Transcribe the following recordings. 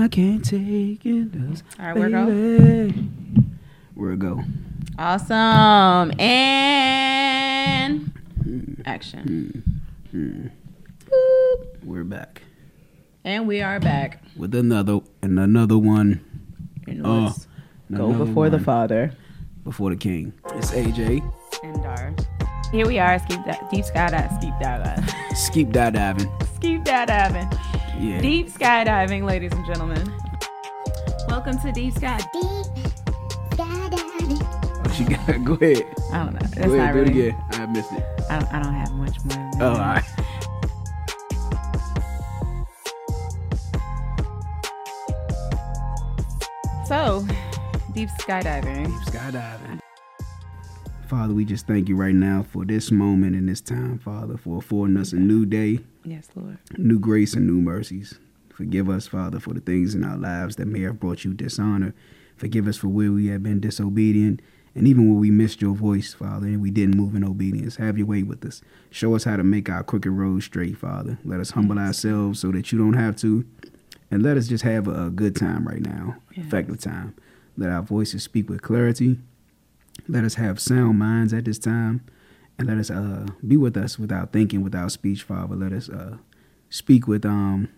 I can't take it. All right, where go? it go? Awesome. And action. Hmm. Hmm. Boop. We're back And we are back. with another and another one. And uh, let's go before the Father. before the king. It's AJ. And Dar. Here we are, Skeep that deep skydive, skeep dive, Skeep that diving. skeep Dive diving, Yeah. deep skydiving, ladies and gentlemen. Welcome to Deep Sky. deep skydiving. Oh, she got. Go ahead. I don't know. That's Go ahead. not Do it again. I missed it. I don't, I don't have much more. Oh, all right. So, deep skydiving. Deep skydiving. Father, we just thank you right now for this moment and this time, Father, for affording us a new day, Yes, Lord. new grace, and new mercies. Forgive us, Father, for the things in our lives that may have brought you dishonor. Forgive us for where we have been disobedient and even where we missed your voice, Father, and we didn't move in obedience. Have your way with us. Show us how to make our crooked road straight, Father. Let us humble ourselves so that you don't have to. And let us just have a, a good time right now, Yes. effective time. Let our voices speak with clarity. Let us have sound minds at this time. And let us uh, be with us without thinking, without speech, Father. Let us uh, speak with um,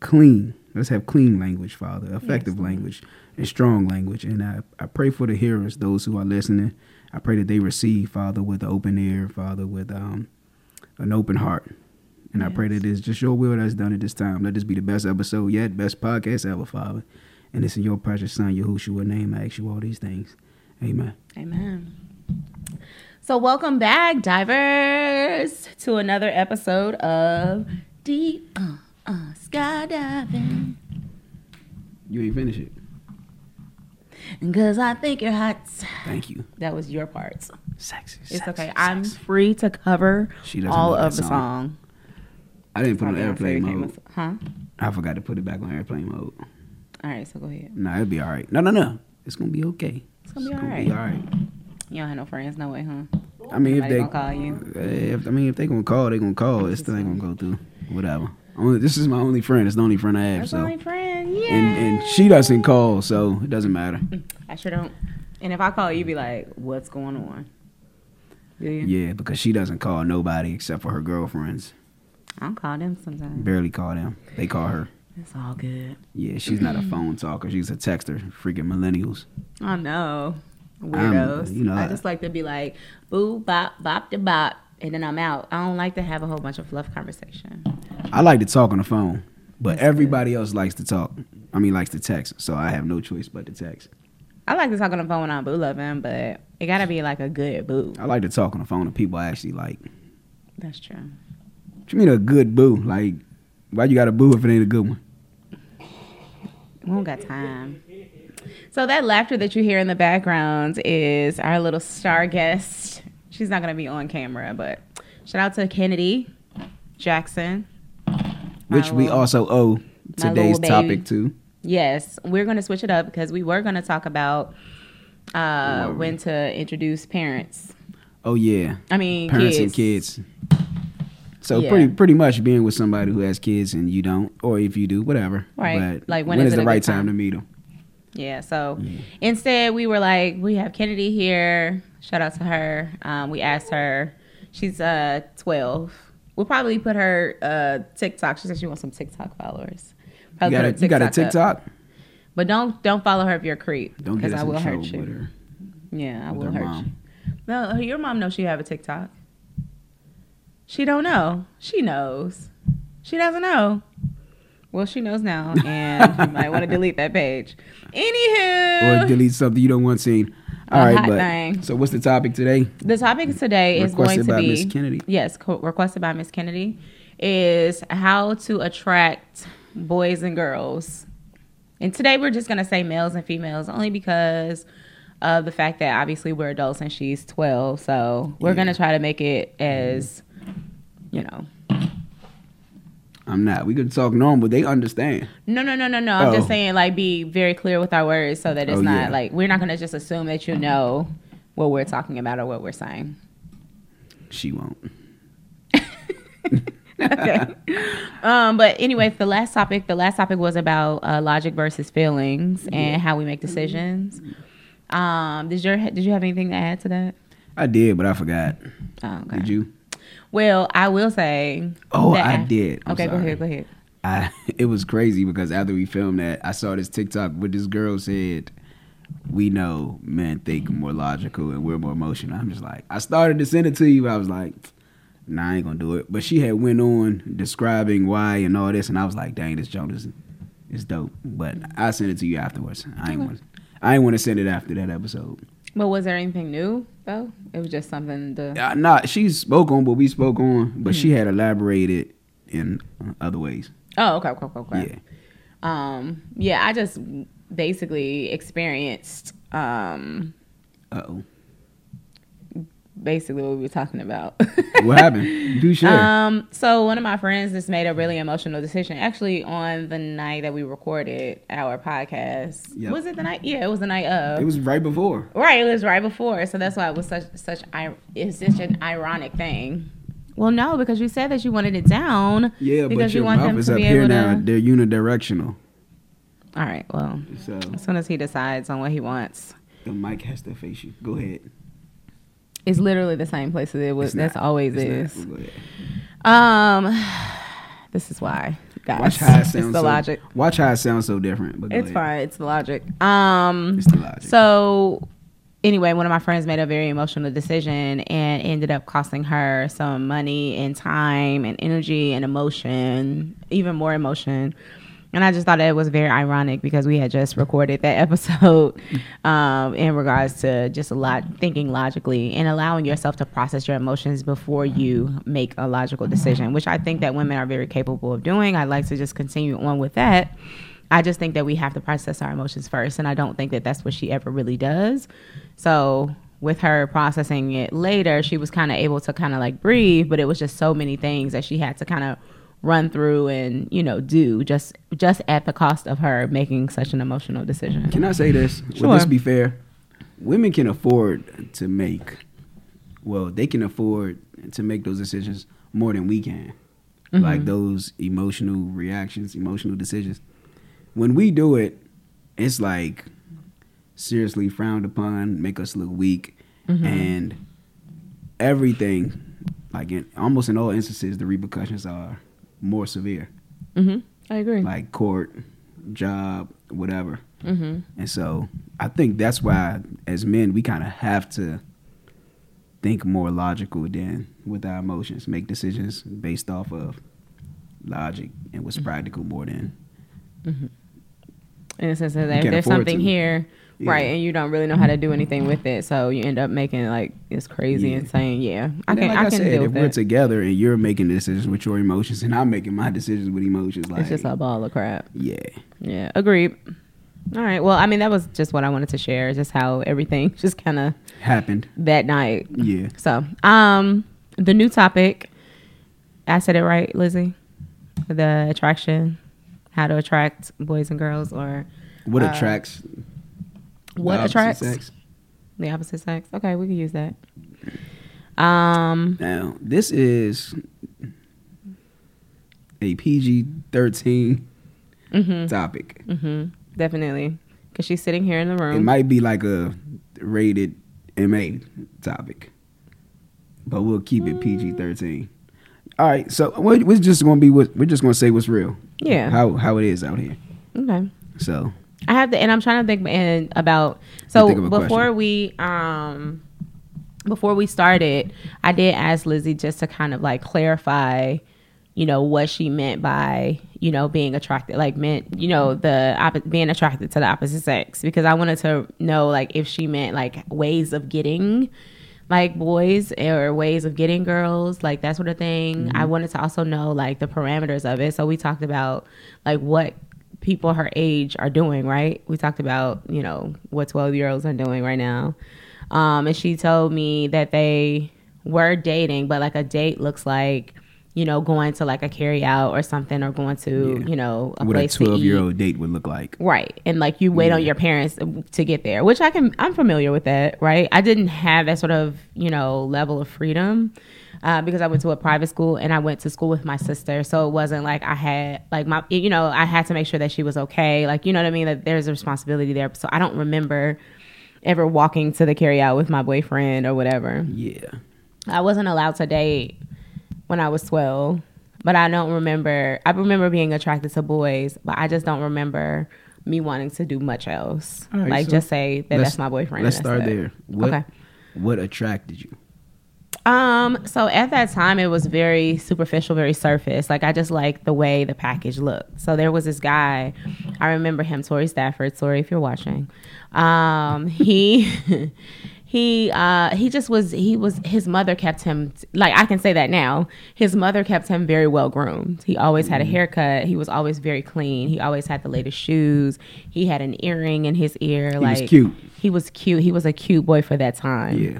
clean. Let's have clean language, Father, effective Lord. language, and strong language. And I, I pray for the hearers, those who are listening. I pray that they receive, Father, with an open ear, Father, with um, an open heart. And I pray that it's just your will that's done at this time. Let this be the best episode yet, best podcast ever, Father. And it's in your precious Son, Yahushua name, I ask you all these things. Amen. Amen. So, welcome back, divers, to another episode of Deep uh, uh, Skydiving. You ain't finish it. Because I think you're hot. Thank you. That was your part. Sexy. It's sexy, okay. I'm free to cover all of the song. song. I didn't put it on airplane mode. Huh? I forgot to put it back on airplane mode. All right, so go ahead. Nah, it'll be all right. No, no, no. It's gonna be okay. It's gonna be all Be right. all right. You don't have no friends, no way, huh? I mean, if they, call you. if I mean, if they gonna call, they gonna call. It still ain't gonna go through. Whatever. Only, this is my only friend. It's the only friend I have. That's so, only friend. Yeah. and and she doesn't call, so it doesn't matter. I sure don't. And if I call you, be like, "What's going on?" Do you? Yeah, because she doesn't call nobody except for her girlfriends. I'll call them sometimes. Barely call them. They call her. It's all good. Yeah, she's not a phone talker. She's a texter. Freaking millennials. I know. Weirdos. you know, I just like to be like, boo, bop, bop, de bop, and then I'm out. I don't like to have a whole bunch of fluff conversation. I like to talk on the phone, but That's good. everybody else likes to talk. I mean, likes to text. So I have no choice but to text. I like to talk on the phone when I'm boo loving, but it gotta be like a good boo. I like to talk on the phone to people I actually like. That's true. What you mean a good boo? Like, why you got a boo if it ain't a good one? We don't got time. So that laughter that you hear in the background is our little star guest. She's not gonna be on camera, but shout out to Kennedy Jackson. Which we also owe today's topic to. Yes, we're gonna switch it up because we were gonna talk about uh, when to introduce parents. Oh yeah, I mean, parents kids. and kids. So Yeah. pretty pretty much being with somebody who has kids and you don't, or if you do, whatever. Right. But Like, when when is is the right time? time to meet them? Yeah. So instead, we were like, we have Kennedy here. Shout out to her. Um, we asked her. She's uh 12. We'll probably put her uh TikTok. She said she wants some TikTok followers. You got a, her you got a up. TikTok? But don't don't follow her if you're a creep. Don't get us I in will trouble hurt with you. her. Yeah, I with will hurt mom. you. No, your mom knows you have a TikTok. She don't know. She knows. She doesn't know. Well, she knows now, and you might want to delete that page. Anywho, Or delete something you don't want seen. All right, but thing. so what's the topic today? the topic today is going to by be Miss Kennedy. yes, co- requested by Miss Kennedy, is how to attract boys and girls. And today we're just gonna say males and females, only because of the fact that obviously we're adults and she's twelve. So we're Yeah. gonna try to make it as, you know, I'm not. We could talk normal. They understand. No, no, no, no, no. I'm Oh. just saying, like, be very clear with our words so that it's Oh, not yeah. like we're not gonna just assume that you know what we're talking about or what we're saying. She won't. okay. Um, but anyway, the last topic, the last topic was about uh, logic versus feelings and how we make decisions. Um, did your did you have anything to add to that? I did, but I forgot. Oh, okay. Did you? Well, I will say. Oh, I did. I'm okay, go ahead. Go ahead. I it was crazy because after we filmed that, I saw this TikTok where this girl said, "We know men think more logical and we're more emotional." I'm just like, I started to send it to you. But I was like, Nah, I ain't gonna do it. But she had went on describing why and all this, and I was like, Dang, this is is dope. But I sent it to you afterwards. I ain't want I ain't want to send it after that episode. But was there anything new though? It was just something to. Uh, nah, she spoke on what we spoke on, but she Mm-hmm. had elaborated in uh, other ways. Oh, okay, okay, okay. okay. Yeah. Um, yeah, I just basically experienced um Uh oh. Basically what we were talking about. What happened? Do share. Um, so one of my friends just made a really emotional decision. Actually, on the night that we recorded our podcast, Yep. was it the night? Yeah, it was the night of. it was right before. right. It was right before, so that's why it was such such. It's such an ironic thing. Well, no, because you said that you wanted it down. Yeah, because but you your want mouth them is to up be here able now. to. They're unidirectional, All right. Well, so as soon as he decides on what he wants, the mic has to face you. Go ahead. It's literally the same place that it was. It's That's not. always It's is. not. Um, this is why, guys. Watch how it it's sounds. the so, logic. Watch how it sounds so different. But It's ahead. fine. It's the logic. Um, It's the logic. so anyway, one of my friends made a very emotional decision and ended up costing her some money and time and energy and emotion, even more emotion. And I just thought that it was very ironic because we had just recorded that episode um, in regards to just a lot thinking logically and allowing yourself to process your emotions before you make a logical decision, which I think that women are very capable of doing. I'd like to just continue on with that. I just think that we have to process our emotions first, and I don't think that that's what she ever really does. So with her processing it later, she was kind of able to kind of like breathe, but it was just so many things that she had to kind of run through and you know do just just at the cost of her making such an emotional decision. Can I say this? Sure. Would this be fair? Women can afford to make, well, they can afford to make those decisions more than we can. Mm-hmm. Like those emotional reactions, emotional decisions. When we do it, it's like seriously frowned upon, make us look weak, Mm-hmm. and everything, like in almost in all instances, the repercussions are more severe, hmm I agree. like court, job, whatever. hmm And so I think that's why, as men, we kind of have to think more logical than with our emotions, make decisions based off of logic and what's practical more than. In the sense that if there's something here, Yeah. right, and you don't really know how to do anything with it, so you end up making it like it's crazy Yeah. and saying, "Yeah, I can, like I I, can said, deal if with we're it." together and you're making decisions with your emotions and I'm making my decisions with emotions, like it's just a ball of crap. yeah, Yeah, agreed. All right. Well, I mean, that was just what I wanted to share, just how everything just kind of happened. that night. Yeah, So, um, the new topic, I said it right, Lizzie. The attraction, how to attract boys and girls, or what Uh, attracts? What the attracts sex? the opposite sex. Okay, we can use that. Um, Now this is a PG thirteen mhm, topic. mhm, definitely, because she's sitting here in the room. It might be like a rated MA topic, but we'll keep it PG thirteen. All right, so we're, we're just gonna be what we're just gonna say what's real. Yeah. how how it is out here. Okay. So I have to, and I'm trying to think and about. So think before question. we um before we started, I did ask Lizzie just to kind of like clarify, you know, what she meant by you know being attracted, like meant you know the oppo- being attracted to the opposite sex, because I wanted to know like if she meant like ways of getting like boys or ways of getting girls, like that sort of thing. I wanted to also know like the parameters of it. So we talked about like what people her age are doing, right? We talked about, you know, what 12 year olds are doing right now. Um, and she told me that they were dating, but like a date looks like you know, going to like a carry out or something or going to, Yeah. you know, a what a place to 12 year old date would look like. Right. And like you wait on your parents to get there, which I can, I'm familiar with that. Right. I didn't have that sort of, you know, level of freedom uh, because I went to a private school and I went to school with my sister. So it wasn't like I had, like my, you know, I had to make sure that she was okay. Like, you know what I mean? That there's a responsibility there. So I don't remember ever walking to the carry out with my boyfriend or whatever. Yeah. I wasn't allowed to date when I was 12, but I don't remember. I remember being attracted to boys, but I just don't remember me wanting to do much else. All right, like so just say that that's my boyfriend. Let's start that's there. What, Okay. What attracted you? Um, so at that time it was very superficial, very surface. Like I just liked the way the package looked. So there was this guy, I remember him, Tori Stafford. Sorry if you're watching. Um, he he uh he just was he was his mother kept him like I can say that now. His mother kept him very well groomed. He always had a haircut. He was always very clean. He always had the latest shoes. He had an earring in his ear. He like was cute. He was cute. He was a cute boy for that time. Yeah.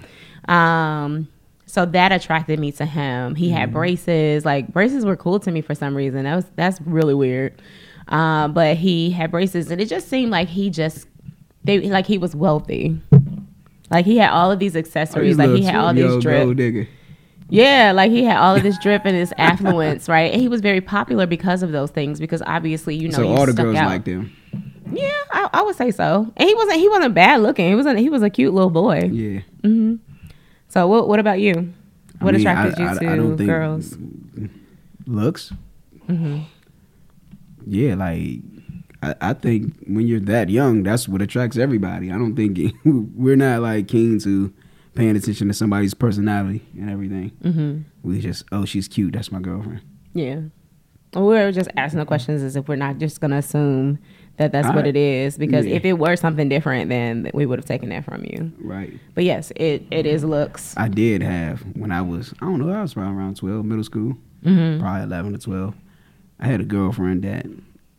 Um, so that attracted me to him. He Mm-hmm. had braces. Like braces were cool to me for some reason. That was that's really weird. Um, but he had braces, and it just seemed like he just they like he was wealthy. Like he had all of these accessories. like he had all these drip. Yeah, like he had all of this drip and this affluence, right? And he was very popular because of those things. Because obviously, you know, so all the girls out. liked him. Yeah, I, I would say so. And he wasn't he wasn't bad looking. He wasn't he was a cute little boy. Yeah. So what what about you? I What mean, attracted I- you I- to I girls? Looks. Mm-hmm. Yeah, like I, I think when you're that young, that's what attracts everybody. I don't think we're not like keen to paying attention to somebody's personality and everything. Mm-hmm. We just, oh, she's cute. That's my girlfriend. Yeah. We're just asking the questions as if we're not just gonna assume that that's what it is. Because yeah. if it were something different, then we would have taken that from you. Right. But yes, it, it is looks. I did have when I was, I don't know, I was probably around 12, middle school, Mm-hmm. probably 11 to 12. I had a girlfriend that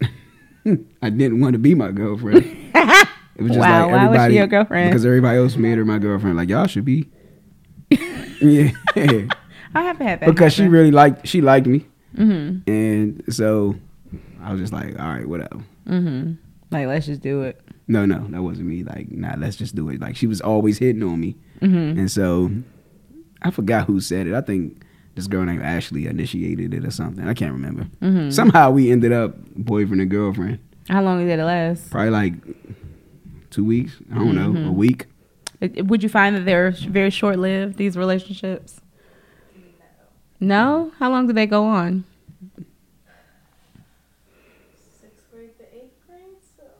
I didn't want to be my girlfriend. It was just Wow, like why was she your girlfriend? Because everybody else made her my girlfriend. Like y'all should be. yeah, I have had that. because she really liked she liked me, Mm-hmm. and so I was just like, all right, whatever. Mm-hmm. Like let's just do it. No, no, that wasn't me. Like, nah, let's just do it. Like she was always hitting on me, Mm-hmm. and so I forgot who said it. I think this girl named Ashley initiated it or something. I can't remember. Mm-hmm. Somehow we ended up boyfriend and girlfriend. How long did it last? Probably like two weeks. I don't know, Mm-hmm. a week. Would you find that they're very short lived, these relationships? No? How long do they go on?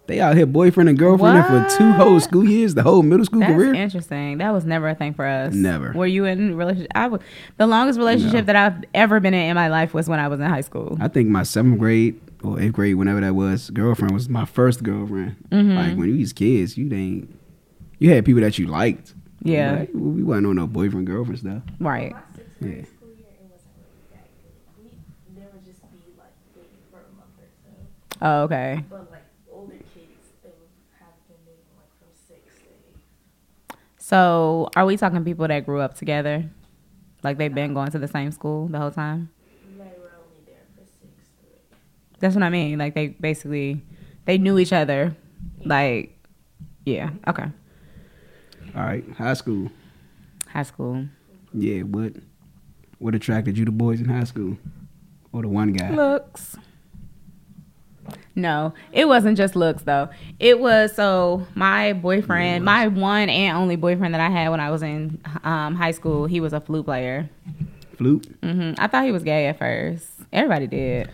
They out here boyfriend and girlfriend for two whole school years, the whole middle school That's career. interesting. That was never a thing for us. Never. Were you in a relationship? I was, the longest relationship No. that I've ever been in in my life was when I was in high school. I think my seventh grade or eighth grade, whenever that was, girlfriend was my first girlfriend. Mhm. Like when you was kids, you didn't. You had people that you liked. Yeah. Like, we wasn't on no boyfriend girlfriend stuff. Right. My sixth Yeah. grade school year, it wasn't really that good. We never just be like dating for a month or so. Oh, okay. But like older kids, they would have been dating like from six to eight. So, are we talking people that grew up together? Like they've been going to the same school the whole time? They were only there for six. That's what I mean. Like they basically they knew each other. Like yeah, okay. All right, high school. High school. Yeah, what what attracted you to boys in high school? Or the one guy? Looks. No, it wasn't just looks though. It was so my boyfriend, my one and only boyfriend that I had when I was in um, high school. He was a flute player. Flute? hmm I thought he was gay at first. Everybody did,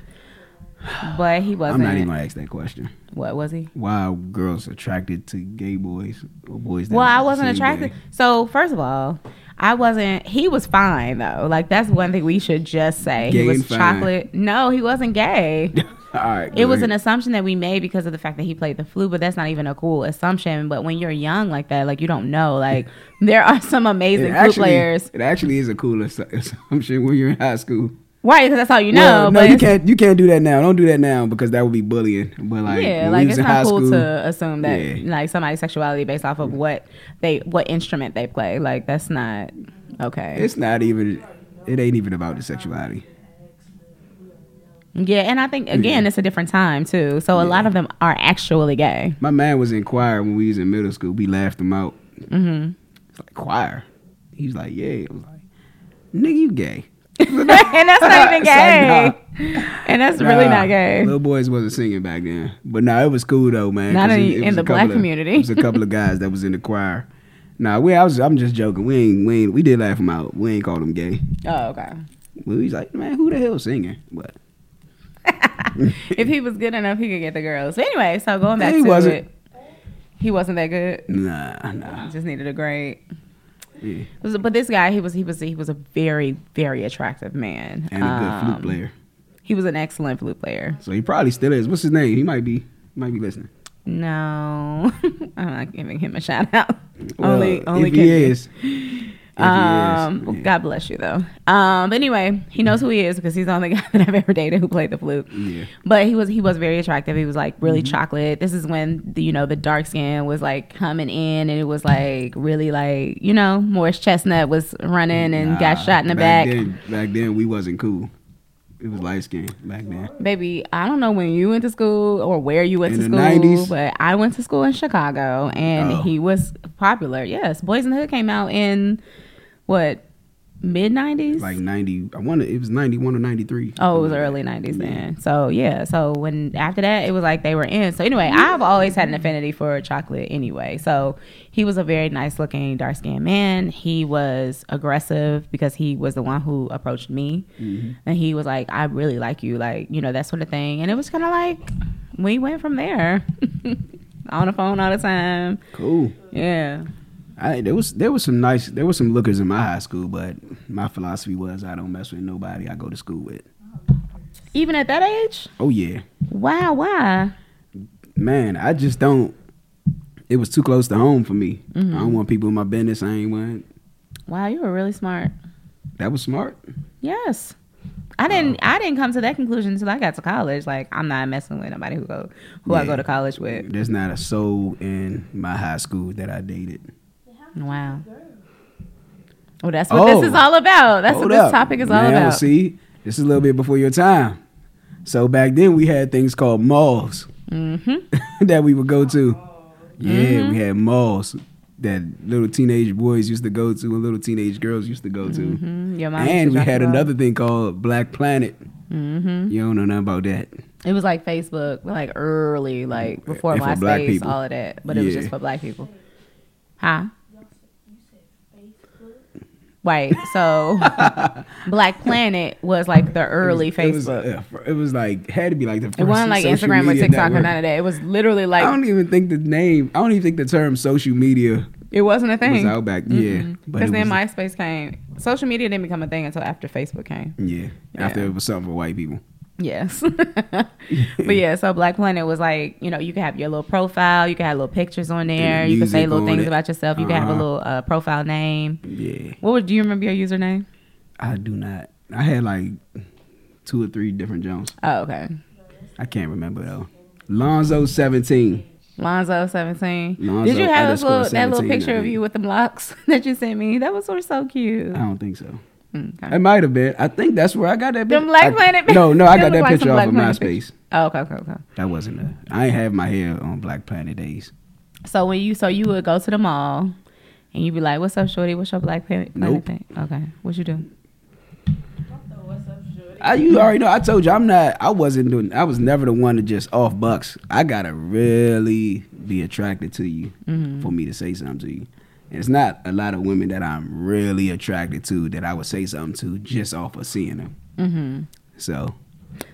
but he wasn't. I'm wasn't. even gonna ask that question. What was he? Why are girls attracted to gay boys or boys? That Well, I wasn't gay? attracted. So first of all, I wasn't. He was fine though. Like that's one thing we should just say. Gay he was chocolate. No, he wasn't gay. All right, It was an assumption that we made because of the fact that he played the flute, but that's not even a cool assumption. But when you're young like that, like you don't know. Like there are some amazing It flute actually, players. it actually is a cool ass- assumption when you're in high school. Right, because that's all you know. No, but you can't. You can't do that now. Don't do that now because that would be bullying. But like, yeah, like it's not cool school, to assume that yeah. like somebody's sexuality based off of what they what instrument they play. Like that's not okay. It's not even. It ain't even about the sexuality. Yeah, and I think again it's a different time too. So a lot of them are actually gay. My man was in choir when we was in middle school. We laughed him out. Mm-hmm. It's like choir. He's like, yeah. I was like, nigga, you gay. and that's not even like, gay. And that's really not gay. Little boys wasn't singing back then, but nah, it was cool though, man. Not in- it- it in the black of- community. It was a couple of guys that was in the choir. Nah, we I was I'm just joking. We ain't we ain't, we did laugh him out. We ain't called him gay. Oh, okay. We was like, man, who the hell singing? But if he was good enough, he could get the girls. So anyway, so going back He to wasn't. it, he wasn't that good. nah, nah. Just needed a grade. Yeah. But this guy, he was he was he was a very very attractive man And a good Um, flute player. He was an excellent flute player. So he probably still is. What's his name? He might be might be listening. No, I'm not giving him a shout out. Well, only only if he is. Um, yeah. God bless you though. Um, but anyway, he knows who he is because he's the only guy that I've ever dated who played the flute. Yeah. But he was he was very attractive. He was like really Mm-hmm. chocolate. This is when the, you know the dark skin was like coming in, and it was like really like you know Morris Chestnut was running and got shot in the back. Then, back then, we wasn't cool. It was light skin back then. Baby, I don't know when you went to school or where you went In to school, 90s? but I went to school in Chicago and Oh. he was popular. Yes, Boyz n the Hood came out in what mid nineties. Like ninety, I wonder it was ninety one or ninety three. Oh, it was early nineties then. So yeah, so when after that it was like they were in. So anyway, I've always had an affinity for chocolate anyway. So he was a very nice looking dark skinned man. He was aggressive because he was the one who approached me. Mm-hmm. And he was like, I really like you, like, you know, that sort of thing. And it was kinda like we went from there. On the phone all the time. Cool. Yeah. I there was there was some nice there was some lookers in my high school, but my philosophy was I don't mess with nobody I go to school with. Even at that age? Oh yeah, Wow, why? man, I just don't. It was too close to home for me. Mm-hmm. I don't want people in my business. I ain't want. Wow, you were really smart. That was smart. Yes. I didn't I didn't come to that conclusion until I got to college. Like I'm not messing with nobody who go who I go to college with. There's not a soul in my high school that I dated. Wow. Well, that's what this Oh. is all about. That's what this up. topic is all Man, about. See, this is a little bit before your time. So back then we had things called malls Mm-hmm. that we would go to. Yeah, Mhm. we had malls that little teenage boys used to go to and little teenage girls used to go to. Mm-hmm. And we had another thing called Black Planet. Mm-hmm. You don't know nothing about that. It was like Facebook, like early, like before MySpace, all of that. But it was just for black people. Huh? You said Facebook. Right. So Black Planet was like the early It was, Facebook. uh, it was like had to be like the first It wasn't like Instagram or TikTok or network. none of that. It was literally like I don't even think the name. I don't even think the term social media it wasn't a was thing. out back. Yeah, Because then was- MySpace came. Social media didn't become a thing until after Facebook came. yeah. After it was something for white people. Yes. but yeah, so Black Planet was like, you know, you could have your little profile, you could have little pictures on there, you could say little things it. about yourself, you could have a Uh-huh. little uh, profile name. Yeah, What would do you remember your username? I do not. I had like two or three different Jones. Oh, okay. I can't remember though. Lonzo seventeen. Lonzo seventeen. Lonzo Did you have little, that little picture of you with the locks that you sent me? That was sort of so cute. I don't think so. Mm, okay. It might have been. I think that's where I got that. Them Black I- Planet No, no, I got that like picture off of MySpace. Oh, okay, okay, okay. That wasn't a. I ain't have my hair on Black Planet days. So when you so you would go to the mall and you'd be like, "What's up, shorty? What's your Black Planet, Nope. thing?" Okay, what you do? What's up, shorty? I, you already know. I told you I'm not. I wasn't doing. I was never the one to just off bucks. I gotta really be attracted to you Mm-hmm. for me to say something to you. It's not a lot of women that I'm really attracted to that I would say something to just off of seeing them. Mm-hmm. So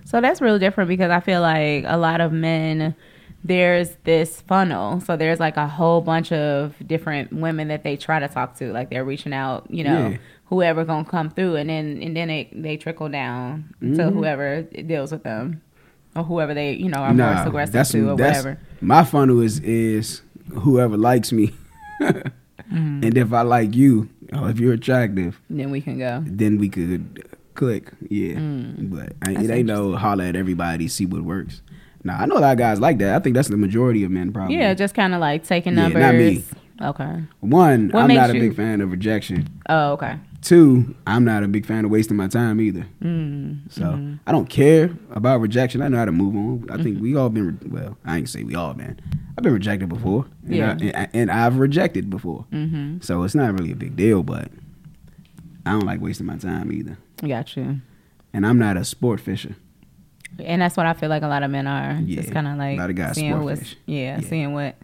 So that's real different because I feel like a lot of men, there's this funnel. So there's like a whole bunch of different women that they try to talk to. Like they're reaching out, you know, Yeah. whoever gonna come through, and then and then it, they trickle down to Mhm. whoever deals with them, or whoever they you know are nah, most aggressive to, or whatever. my funnel is is whoever likes me, Mm-hmm. and if I like you, or if you're attractive, Then we can go. then we could click. Yeah, Mm. but I, it ain't no holler at everybody, see what works. Now I know a lot of guys like that. I think that's the majority of men probably. Yeah, just kind of like taking Yeah, numbers. not me. Okay. One, What I'm not a you- big fan of rejection. Oh, okay. Two, I'm not a big fan of wasting my time either. Mm, So mm-hmm. I don't care about rejection. I know how to move on. I think we all been re- well. I ain't say we all been. I've been rejected before, and, Yeah. I, and, and I've rejected before. mm-hmm. So it's not really a big deal. But I don't like wasting my time either. Got you. And I'm not a sport fisher. And that's what I feel like a lot of men are. Just Yeah, kind of like a lot of guys seeing sport fish. yeah, Yeah. seeing what.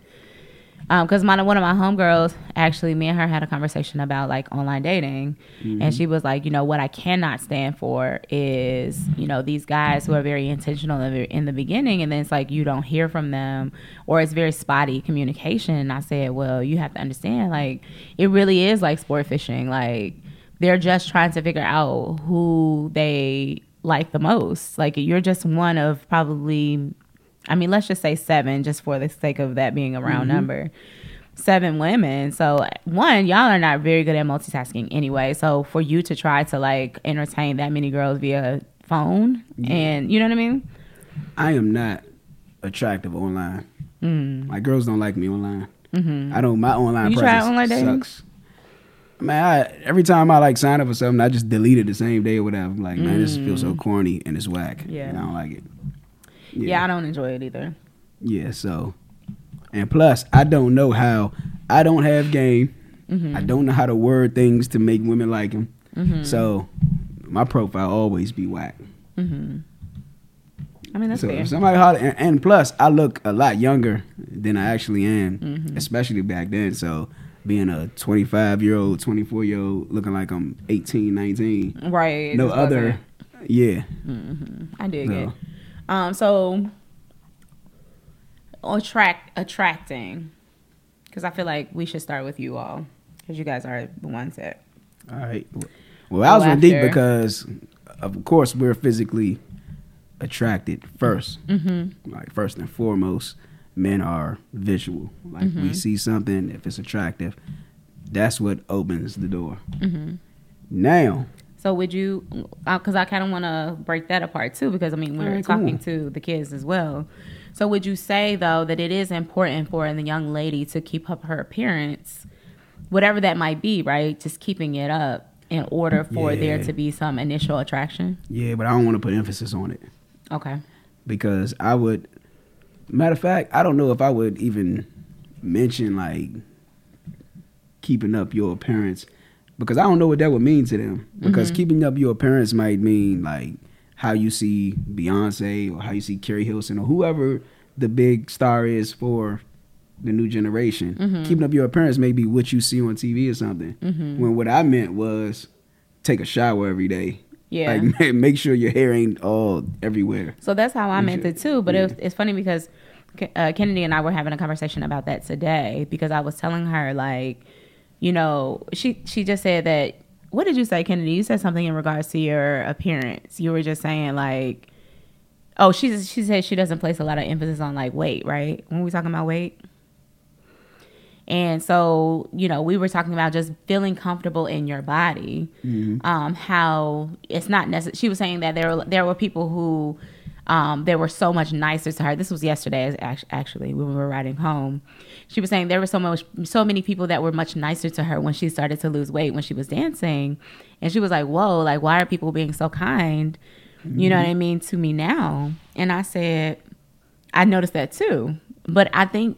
Um, cause my one of my homegirls actually, me and her had a conversation about like online dating, Mm-hmm. and she was like, you know, what I cannot stand for is you know these guys who are very intentional in the beginning, and then it's like you don't hear from them, or it's very spotty communication. And I said, well, you have to understand, like it really is like sport fishing, like they're just trying to figure out who they like the most. Like you're just one of probably, I mean, let's just say seven, just for the sake of that being a round number. Seven women. So one, y'all are not very good at multitasking anyway. So for you to try to like entertain that many girls via phone, and you know what I mean? I am not attractive online. Mm. My girls don't like me online. hmm I don't. My online You presence online dating? sucks. Man, I, every time I like sign up for something, I just delete it the same day or whatever. I'm like, man, this feels so corny and it's whack. Mm. Yeah. and I don't like it. Yeah. I don't enjoy it either. Yeah, so and plus I don't know how I don't have game. Mm-hmm. I don't know how to word things to make women like them. Mhm. So my profile always be whack. hmm I mean, that's so fair. somebody holler, and, and plus I look a lot younger than I actually am, Mm-hmm. especially back then. So being a 25 year old, 24 year old, looking like I'm 18, 19. right. no other, wasn't- yeah. I dig No. Um, so attract attracting, because I feel like we should start with you all, because you guys are the ones that. All right. Well, I was Go deep because, of course, we're physically attracted 1st Mm-hmm. Like first and foremost, men are visual. Like Mm-hmm. we see something, if it's attractive, that's what opens the door. Mm-hmm. Now, So would you? Uh, because I kind of want to break that apart too, because I mean we're Alright, talking cool. to the kids as well. So would you say though that it is important for the young lady to keep up her appearance, whatever that might be, right? Just keeping it up in order for there to be some initial attraction. yeah, but I don't want to put emphasis on it. Okay. because I would. Matter of fact, I don't know if I would even mention like keeping up your appearance because I don't know what that would mean to them. Because mm-hmm. keeping up your appearance might mean like how you see Beyonce or how you see Keri Hilson or whoever the big star is for the new generation. Mm-hmm. Keeping up your appearance may be what you see on TV or something. Mm-hmm. When what I meant was take a shower every day. Yeah. Like make sure your hair ain't all everywhere. So that's how I You meant should- it too. But yeah. it was, it's funny because uh, Kennedy and I were having a conversation about that today because I was telling her like, you know, she she just said that. What did you say, Kennedy? You said something in regards to your appearance. You were just saying like, oh, she's she said she doesn't place a lot of emphasis on like weight, right? When we talking about weight. And so, you know, we were talking about just feeling comfortable in your body. Um, how it's not necessary. She was saying that there were, there were people who um, they were so much nicer to her. This was yesterday, act- actually, when we were riding home. She was saying there were so much, so many people that were much nicer to her when she started to lose weight when she was dancing, and she was like, "Whoa, like why are people being so kind?" You know what I mean to me now. And I said, I noticed that too. But I think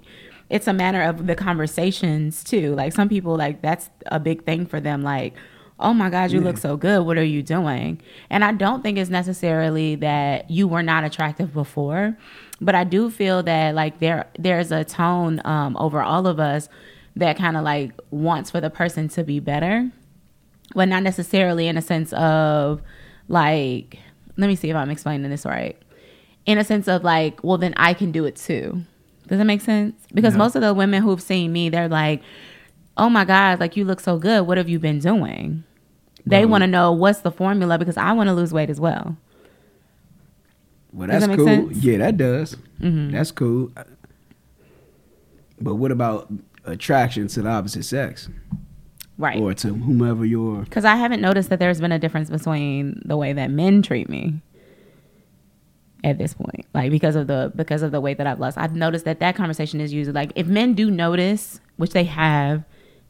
it's a matter of the conversations too. Like some people like that's a big thing for them like oh my god you look so good. What are you doing? And i don't think it's necessarily that you were not attractive before but i do feel that like there there's a tone um, over all of us that kind of like wants for the person to be better but not necessarily in a sense of like let me see if i'm explaining this right. In a sense of like well then i can do it too. Does that make sense? Because No. most of the women who've seen me they're like oh my god like you look so good what have you been doing they Well- want to know what's the formula because i want to lose weight as well Well, that's that cool. sense? Mm-hmm. Yeah, that does. That's cool. But what about attraction to the opposite sex right or to whomever you're? because i haven't noticed that there's been a difference between the way that men treat me at this point like because of the because of the weight that i've lost i've noticed that that conversation is usually like if men do notice which they have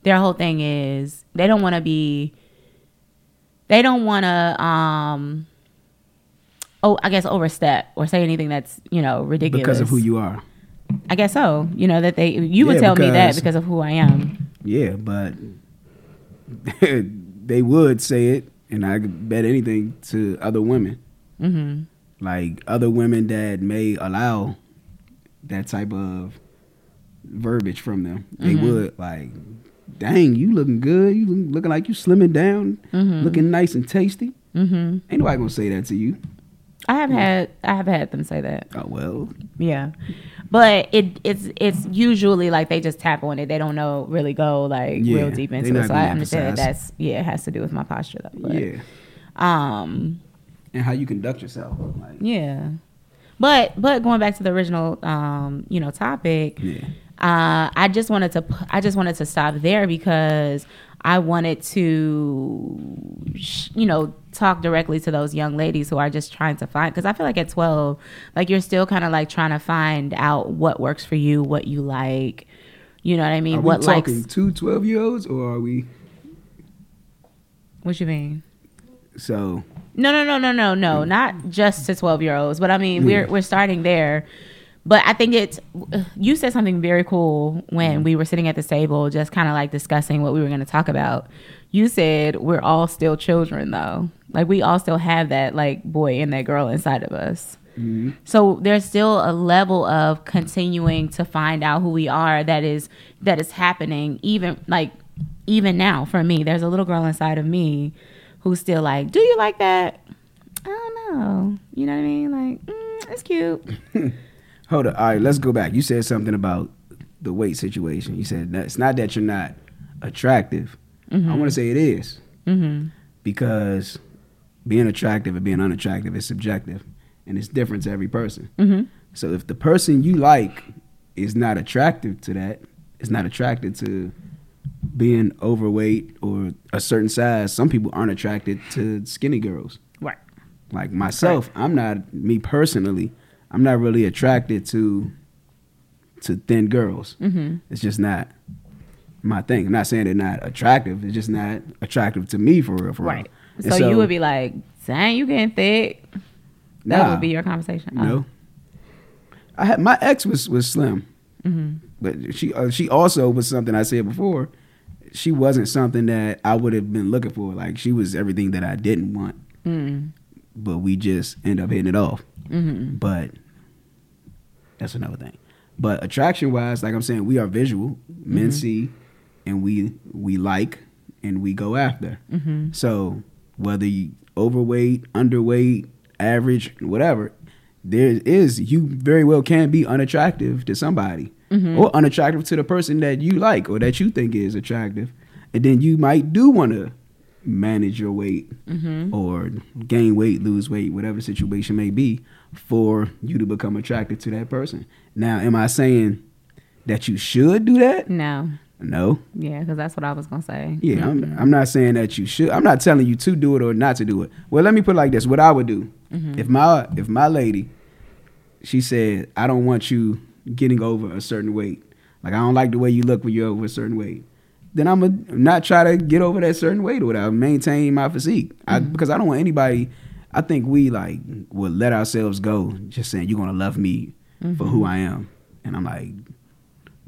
their whole thing is they don't want to be they don't want to um oh i guess overstep or say anything that's you know ridiculous because of who you are. i guess so you know that they you would Yeah, tell me that because- because of who i am Yeah, but they would say it, and I could bet anything to other women. hmm like other women that may allow that type of verbiage from them. They Mm-hmm. would like, dang, you looking good. You looking like you slimming down, Mm-hmm. looking nice and tasty. hmm Ain't nobody gonna say that to you. i have had i have had them say that Oh well, yeah but it it's it's usually like they just tap on it they don't know really go like Yeah, real deep into it so i understand that that's yeah it has to do with my posture though but, yeah, um and how you conduct yourself. Like, Yeah. But but going back to the original um, you know, topic, yeah, uh I just wanted to I just wanted to stop there because I wanted to you know, talk directly to those young ladies who are just trying to find cuz I feel like at 12 like you're still kind of like trying to find out what works for you, what you like. You know what I mean? are what we likes talking two 12 year olds or are we? What you mean? So No, no, no, no, no, no. Not just to twelve year olds, but I mean we're we're starting there. But I think it's you said something very cool when we were sitting at this table, just kind of like discussing what we were going to talk about. You said we're all still children, though. Like we all still have that like boy and that girl inside of us. So there's still a level of continuing to find out who we are that is that is happening even like even now for me. There's a little girl inside of me who's still like, "Do you like that?" I don't know. You know what I mean? Like, mm, it's cute. hold up. All right, let's go back. You said something about the weight situation. You said that it's not that you're not attractive. I want to say it is. Mm-hmm. because being attractive and being unattractive is subjective and it's different to every person. Mm-hmm. So if the person you like is not attractive to that, is not attracted to being overweight or a certain size, some people aren't attracted to skinny girls. Right. Like myself, I'm not me personally, I'm not really attracted to to thin girls. Mm-hmm. It's just not my thing. I'm not saying they're not attractive. It's just not attractive to me for real. For Right. real. So, And you would be like, "Dang, you getting thick." That Nah. would be your conversation. you know. I had my ex was was slim, Mm-hmm. but she uh, she also was something I said before. She wasn't something that I would have been looking for. Like she was everything that I didn't want, Mm-hmm. but we just end up hitting it off. Mm-hmm. But that's another thing. But attraction wise, like I'm saying, we are visual. Men see, and we we like, and we go after. Mm-hmm. So whether you overweight, underweight, average, whatever, there is you very well can be unattractive to somebody, or unattractive to the person that you like or that you think is attractive, and then you might do want to manage your weight mm-hmm. or gain weight, lose weight, whatever situation may be, for you to become attracted to that person. Now, am I saying that you should do that? No. No. Yeah, because that's what I was gonna say. Yeah, I'm, I'm not saying that you should. I'm not telling you to do it or not to do it. Well, let me put it like this: What I would do mm-hmm. if my if my lady, she said, "I don't want you getting over a certain weight. Like I don't like the way you look when you're over a certain weight." Then I'm gonna not try to get over that certain weight or whatever. Maintain my physique I, because I don't want anybody. I think we like would let ourselves go, just saying you're gonna love me for who I am, and I'm like,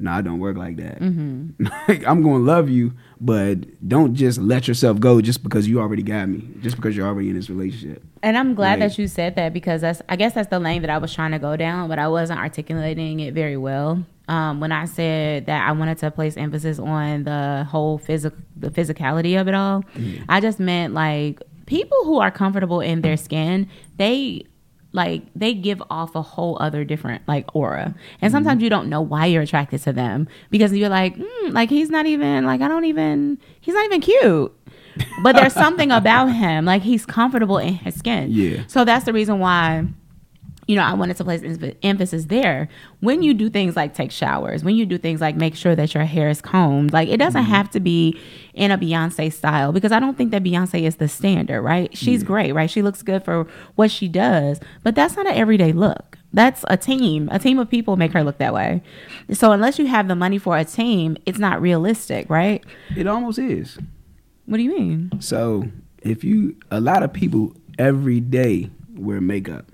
no, I don't work like that. Mm-hmm. Like, I'm gonna love you, but don't just let yourself go just because you already got me, just because you're already in this relationship. And I'm glad Right. that you said that because that's I guess that's the lane that I was trying to go down, but I wasn't articulating it very well. Um, when I said that I wanted to place emphasis on the whole physical the physicality of it all, I just meant like people who are comfortable in their skin, they like they give off a whole other different like aura. And sometimes you don't know why you're attracted to them because you're like mm, like he's not even like i don't even he's not even cute. But there's something about him like he's comfortable in his skin. Yeah. so that's the reason why you know i wanted to place emphasis there. When you do things like take showers when you do things like make sure that your hair is combed like it doesn't mm-hmm. have to be in a beyonce style because i don't think that beyonce is the standard right? She's great right? She looks good for what she does but that's not an everyday look. That's a team. A team of people make her look that way. So unless you have the money for a team it's not realistic right? It almost is. what do you mean? So if you a lot of people every day wear makeup.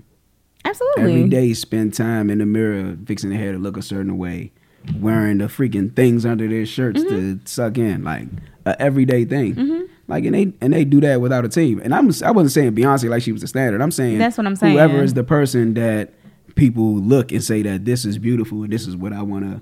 Absolutely. Every day spend time in the mirror fixing their hair to look a certain way, wearing the freaking things under their shirts Mm-hmm. to suck in, like a everyday thing. Like and they and they do that without a team. And I'm I wasn't saying Beyonce like she was the standard. I'm saying That's what I'm saying. Whoever is the person that people look and say that this is beautiful and this is what I want to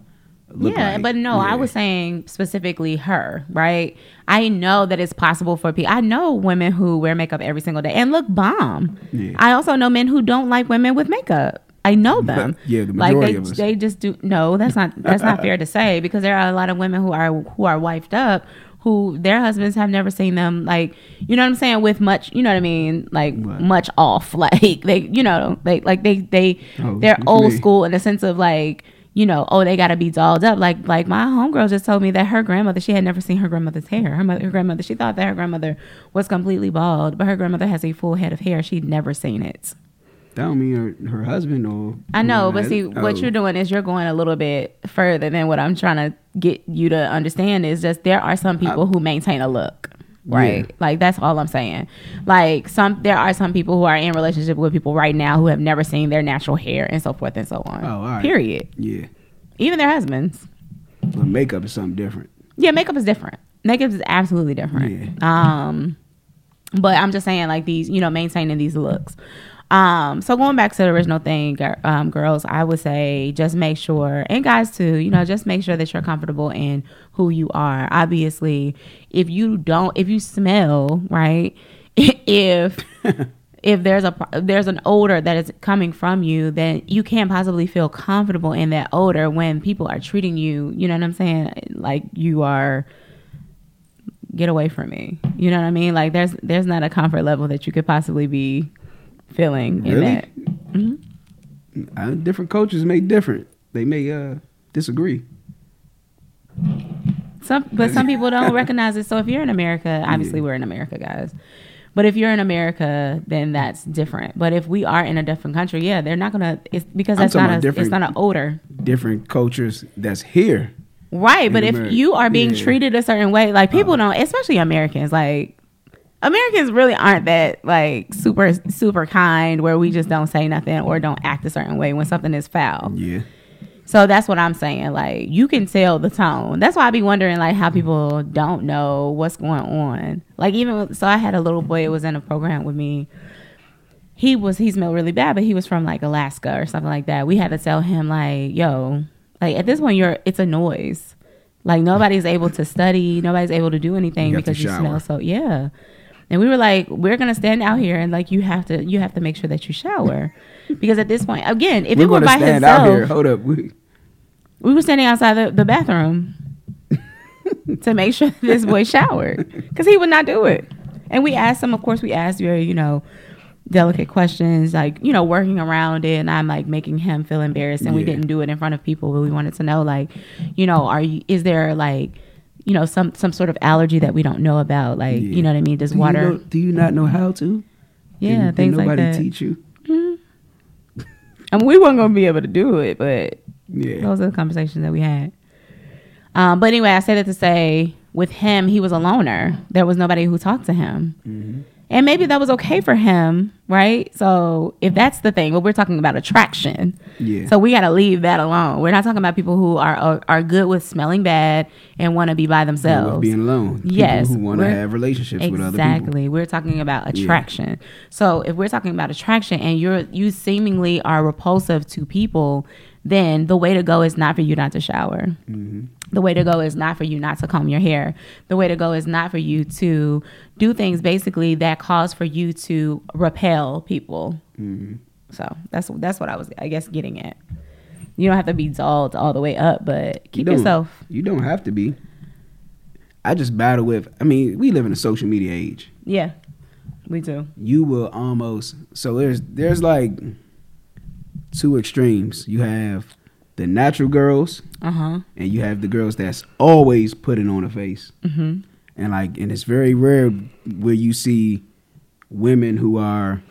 yeah, like. but no, I was saying specifically her, right? I know that it's possible for people. I know women who wear makeup every single day and look bomb. Yeah. I also know men who don't like women with makeup. I know them. yeah, the like they, they just do. No, that's not that's not fair to say because there are a lot of women who are who are wifed up who their husbands have never seen them like you know what I'm saying with much you know what I mean like What? much off like they you know they like they they Oh, they're old mean? school in the sense of like you know, oh, they gotta be dolled up. Like, like my homegirl just told me that her grandmother, she had never seen her grandmother's hair. Her mother, her grandmother, she thought that her grandmother was completely bald, but her grandmother has a full head of hair. She'd never seen it. that don't mean her, her husband or I know, but see, what oh. you're doing is you're going a little bit further than what I'm trying to get you to understand. Is just there are some people who maintain a look, right? Yeah. Like that's all I'm saying. Like some, there are some people who are in relationship with people right now who have never seen their natural hair and so forth and so on. Oh, all right. Period. Yeah, Even their husbands. but makeup is something different. Yeah, makeup is different. Makeup is absolutely different. Um, but I'm just saying, like these, you know, maintaining these looks. Um, so going back to the original thing, um, girls, I would say just make sure, and guys too, you know, just make sure that you're comfortable in who you are. Obviously, if you don't, if you smell right, if if there's a if there's an odor that is coming from you, then you can't possibly feel comfortable in that odor when people are treating you. You know what I'm saying? Like you are. Get away from me. You know what I mean? Like there's there's not a comfort level that you could possibly be feeling in Really? that. Uh, different cultures may different. They may uh disagree. Some, but some people don't recognize it. So if you're in America, obviously we're in America, guys. But if you're in America, then that's different. But if we are in a different country, yeah, they're not gonna. It's because that's not a. It's not an odor, Different cultures that's here. right? But if you are being Yeah. Uh-huh. treated a certain way, like people don't, especially Americans, like Americans really aren't that like super super kind, where we just don't say nothing or don't act a certain way when something is foul. Yeah. So that's what I'm saying. Like you can tell the tone. That's why I be wondering like how people don't know what's going on. Like even so, I had a little boy. who was in a program with me. He was he smelled really bad, but he was from like Alaska or something like that. We had to tell him like, yo, like at this point you're it's a noise. Like nobody's able to study, nobody's able to do anything You because you smell so yeah. And we were like, we're gonna stand out here and like you have to you have to make sure that you shower. Because at this point, again, if We're it were by stand himself, out here. Hold up. We, we were standing outside the, the bathroom to make sure this boy showered because he would not do it. And we asked him, of course, we asked very, you know, delicate questions, like, you know, working around it. And I'm like making him feel embarrassed. And we didn't do it in front of people, but we wanted to know, like, you know, are you, is there like, you know, some, some sort of allergy that we don't know about? Like, Yeah. you know what I mean? Does do water, You know, do you not know how to? yeah, Did- did things like nobody that. teach you? I mean, we weren't going to be able to do it, but Yeah. those are the conversations that we had. Um, but anyway, I say that to say, with him, he was a loner. There was nobody who talked to him, Mm-hmm. And maybe that was okay for him, right? So if that's the thing, but we're talking about attraction, Yeah. so we got to leave that alone. We're not talking about people who are are, are good with smelling bad and want to be by themselves. being alone. People Yes, Who want to have relationships with other people. Exactly. We're talking about attraction. So if we're talking about attraction and you're you seemingly are repulsive to people, then the way to go is not for you not to shower. Mm-hmm. The way to go is not for you not to comb your hair. The way to go is not for you to do things basically that cause for you to repel people. Mm-hmm. So that's that's what I was I guess getting at. You don't have to be dulled all the way up, but keep don't. yourself. You don't have to be. I just battle with. I mean, we live in a social media age. Yeah. We do. You will almost. So there's there's like two extremes. You have the natural girls, Uh huh. and you have the girls that's always putting on a face. Mm-hmm. And like, and it's very rare where you see women who are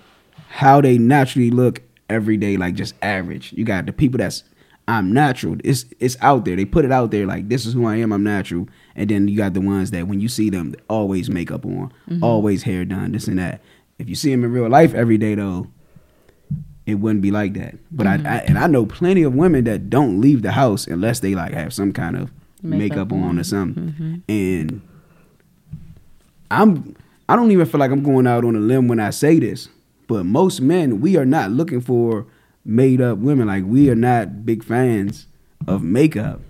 how they naturally look every day, like just average. You got the people that's I'm natural. It's it's out there. They put it out there like this is who I am. I'm natural. And then you got the ones that when you see them, always makeup on, always hair done, this and that. If you see them in real life every day though, it wouldn't be like that. But I, I mm-hmm. and I know plenty of women that don't leave the house unless they like have some kind of makeup, Makeup on or something. Mm-hmm. And I'm I don't even feel like I'm going out on a limb when I say this, but most men we are not looking for made up women. Like we are not big fans of makeup.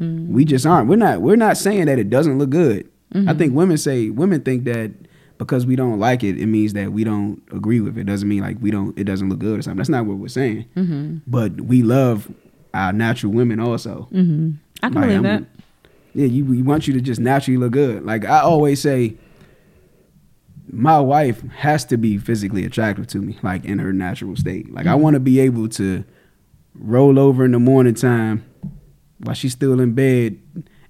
Mm. We just aren't. We're not. We're not saying that it doesn't look good. I mm-hmm. think women say women think that because we don't like it, it means that we don't agree with it. it Doesn't mean like we don't. It doesn't look good or something. That's not what we're saying. Mm-hmm. But we love our natural women also. Mm-hmm. I can Like, believe I'm- that. Yeah, you we want you to just naturally look good. Like I always say, my wife has to be physically attractive to me, like in her natural state. Like I mm-hmm. want to be able to roll over in the morning time while she's still in bed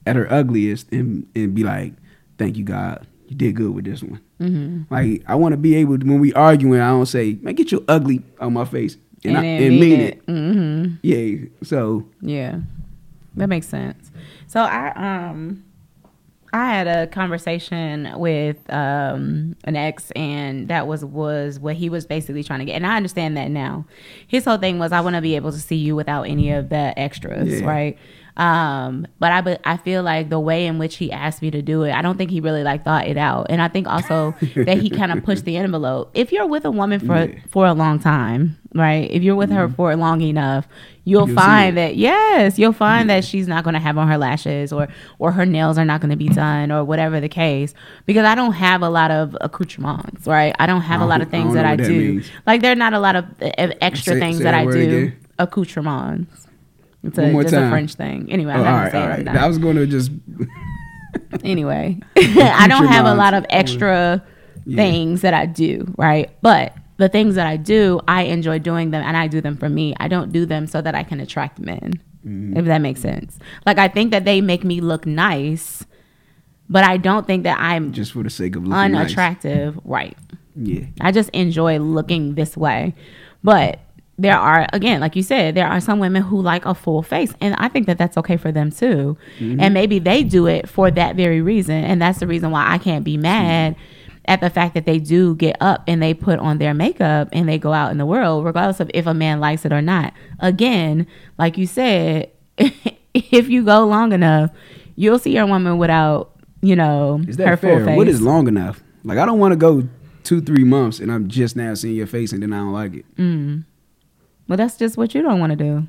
at her ugliest and and be like, "Thank you, God, you did good with this one." Mm-hmm. Like I want to be able to, when we arguing, I don't say, "Man, get your ugly on my face," and, I, and mean it. Mm-hmm. Yeah. So Yeah, that makes sense. So I um I had a conversation with um an ex and that was was what he was basically trying to get and I understand that now. His whole thing was I want to be able to see you without any of the extras, Yeah. right? Um but I but I feel like the way in which he asked me to do it, I don't think he really like thought it out. And I think also that he kind of pushed the envelope. If you're with a woman for Yeah. for a long time, right? If you're with her for long enough, you'll, You'll find that yes, you'll find that she's not going to have on her lashes or or her nails are not going to be done or whatever the case. Because I don't have a lot of accoutrements, right? I don't have a I lot of don't- I things don't that I that do. means. Like there are not a lot of uh, extra Say- things say that that I do. again. Accoutrements. It's a, One more just a. French thing. Anyway, I'm oh, not all say all right. right now I was gonna just anyway i don't have a lot of extra Yeah. things that i do right but the things that i do i enjoy doing them and i do them for me i don't do them so that i can attract men Mm-hmm. if that makes sense like i think that they make me look nice but i don't think that i'm just for the sake of looking nice. unattractive right Yeah. I just enjoy looking this way. But there are, again, like you said, there are some women who like a full face. And I think that that's okay for them too. And maybe they do it for that very reason. And that's the reason why I can't be mad at the fact that they do get up and they put on their makeup and they go out in the world, regardless of if a man likes it or not. Again, like you said, if you go long enough, you'll see your woman without, you know, Is her that full face. What is long enough? Like I don't want to go two, three months and I'm just now seeing your face and then I don't like it. Mm. Well, that's just what you don't want to do.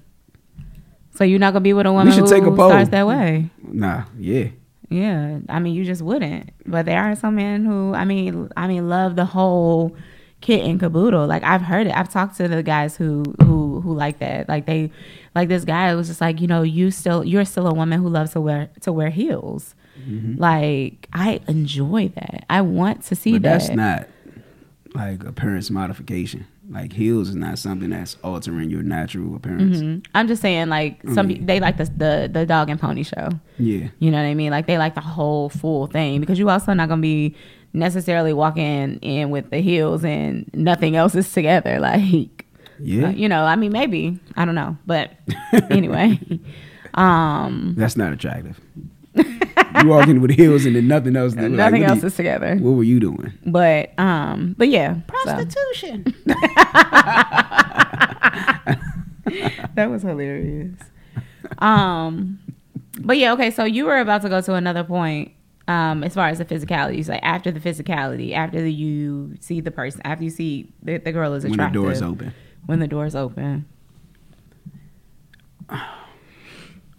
So you're not gonna be with a woman should who take a poll. starts that way. Nah, yeah. Yeah, I mean, you just wouldn't. But there are some men who, I mean, I mean, love the whole kit and caboodle. Like I've heard it. I've talked to the guys who who who like that. Like they, like this guy was just like, you know, you still you're still a woman who loves to wear to wear heels. Like I enjoy that. I want to see Mm-hmm. But that. that's not like appearance modification. Like heels is not something that's altering your natural appearance. Mhm. I'm just saying, like some Mm. pe- they like the, the the dog and pony show. Yeah. You know what I mean? Like they like the whole full thing because you also not gonna be necessarily walking in with the heels and nothing else is together. Like, Yeah. uh, you know, I mean, maybe I don't know, but anyway, um, That's not attractive. you walking with heels and then nothing else. nothing what else do is together. What were you doing? But um, but yeah, so. Prostitution. that was hilarious. Um, but yeah, okay. So you were about to go to another point. Um, as far as the physicality, so like after the physicality, after the, you see the person, after you see the, the girl is attractive. When the attractive, door is open. when the door's open.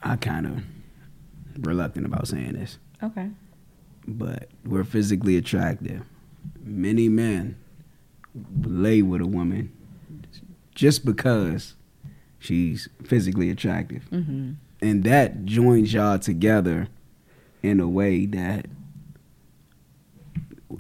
I kind of reluctant about saying this, Okay. but we're physically attractive. Many men lay with a woman just because she's physically attractive. Mm-hmm. and that joins y'all together in a way that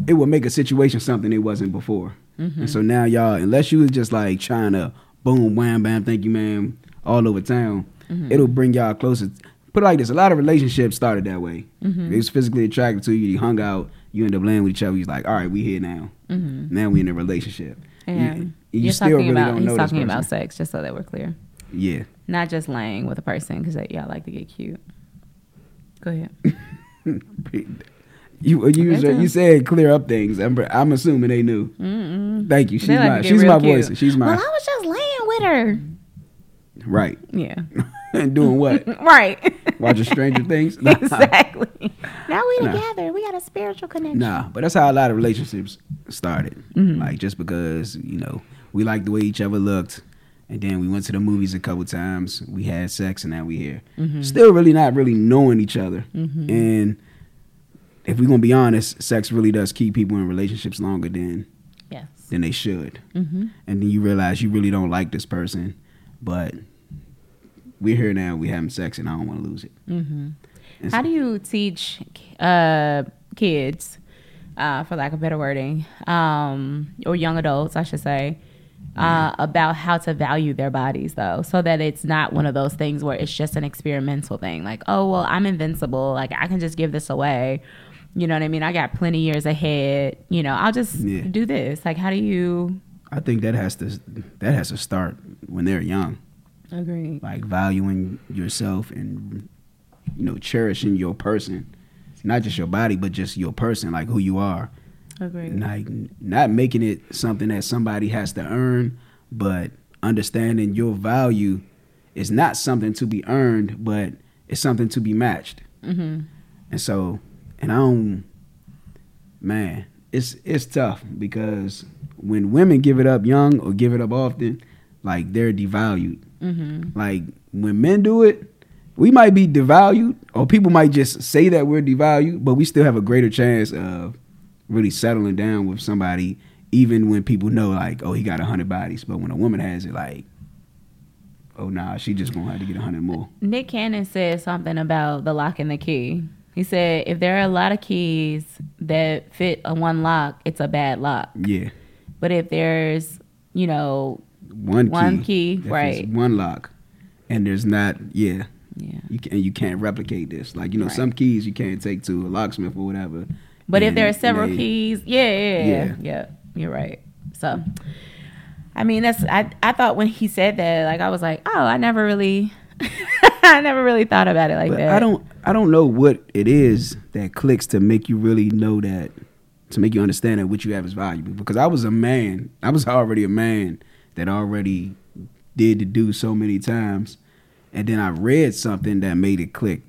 it would make a situation something it wasn't before. Mm-hmm. And so now y'all, unless you was just like trying to boom, wham, bam, thank you, ma'am, all over town, Mm-hmm. it'll bring y'all closer. Put it like this: a lot of relationships started that way. Mm-hmm. They was physically attracted to you. You hung out. You end up laying with each other. He's like, all right, we here now. Mm-hmm. Now we in a relationship. You, you you're still talking really about don't he's know talking person. about sex, just so that we're clear. Yeah. not just laying with a person because y'all like to get cute. Go ahead. You you Okay, you said clear up things. I'm, I'm assuming they knew. Mm-mm. Thank you. She's like my she's my cute. voice. She's my Well, I was just laying with her. Right. Yeah. and doing what? right. Watching Stranger Things? Nah. exactly. Now we Nah. together. We got a spiritual connection. Nah, but that's how a lot of relationships started. Mhm. Like just because you know we liked the way each other looked, and then we went to the movies a couple times. We had sex, and now we here. Mhm. Still, really not really knowing each other. Mhm. And if we're gonna be honest, sex really does keep people in relationships longer than Yes. than they should. Mm-hmm. And then you realize you really don't like this person, but we're here now. We having sex, and I don't want to lose it. Mm-hmm. How so- do you teach uh, kids, uh, for lack of better wording, um, or young adults, I should say, uh, about how to value their bodies, though, so that it's not one of those things where it's just an experimental thing, like, oh, well, I'm invincible, like I can just give this away. You know what I mean? I got plenty years ahead. You know, I'll just Yeah. do this. Like, how do you I think that has to that has to start when they're young. agree? like valuing yourself and you know cherishing your person not just your body but just your person like who you are Agree. like not making it something that somebody has to earn but understanding your value is not something to be earned but it's something to be matched Mm-hmm. and so and i don't man it's it's tough because when women give it up young or give it up often like they're devalued Mm-hmm. like when men do it, we might be devalued, or people might just say that we're devalued, but we still have a greater chance of really settling down with somebody, even when people know like, oh, he got a hundred bodies. But when a woman has it, like, oh nah, she just gonna have to get a hundred more. Nick Cannon said something about the lock and the key. He said if there are a lot of keys that fit a one lock, it's a bad lock. Yeah, But if there's, you know, one key, One key, right. One lock, and there's not, yeah, yeah. you can you can't replicate this. Like you know, Right. some keys you can't take to a locksmith or whatever. But if there are several they- keys, yeah, yeah, yeah, Yeah. yeah, you're right. So, I mean, that's I. I thought when he said that, like, I was like, oh, I never really, I never really thought about it like but that. I don't I don't know what it is that clicks to make you really know that to make you understand that what you have is valuable. Because I was a man, I was already a man that already did to do so many times, and then I read something that made it click.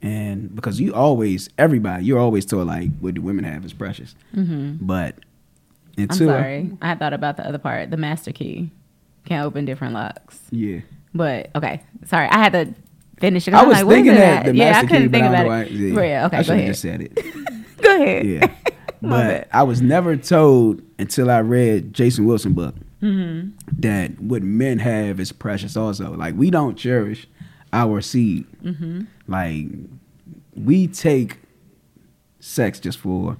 And because you always everybody you're always told like what do women have is precious, hmm but I'm sorry. I thought about the other part. The master key can't open different locks. yeah. But okay, sorry, I had to finish it. I was like, thinking that that? the yeah, I couldn't key, think about it. why- yeah. Yeah, okay, I should have just said it. Go ahead. Yeah. But. I was never told until I read Jason Wilson book hmm that what men have is precious also. Like we don't cherish our seed. hmm Like we take sex just for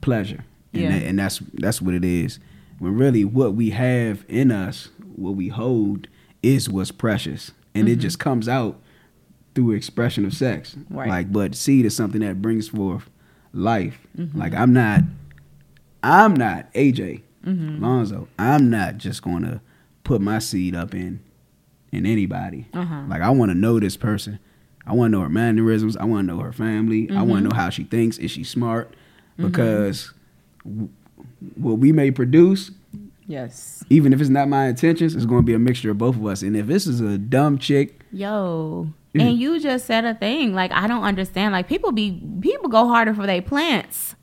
pleasure. And, Yeah. that- and that's that's what it is. When really what we have in us, what we hold is what's precious. And it just comes out through expression of sex. Right. Like but seed is something that brings forth life. Mhm. Like I'm not I'm not AJ Mhm. Lonzo. I'm not just gonna put my seed up in in anybody. Uh-huh. Like I want to know this person. I want to know her mannerisms. I want to know her family. I want to know how she thinks. Is she smart? Because w- what we may produce, Yes. even if it's not my intentions, it's going to be a mixture of both of us. And if this is a dumb chick, Yo. And you just said a thing. Like I don't understand. Like people be people go harder for their plants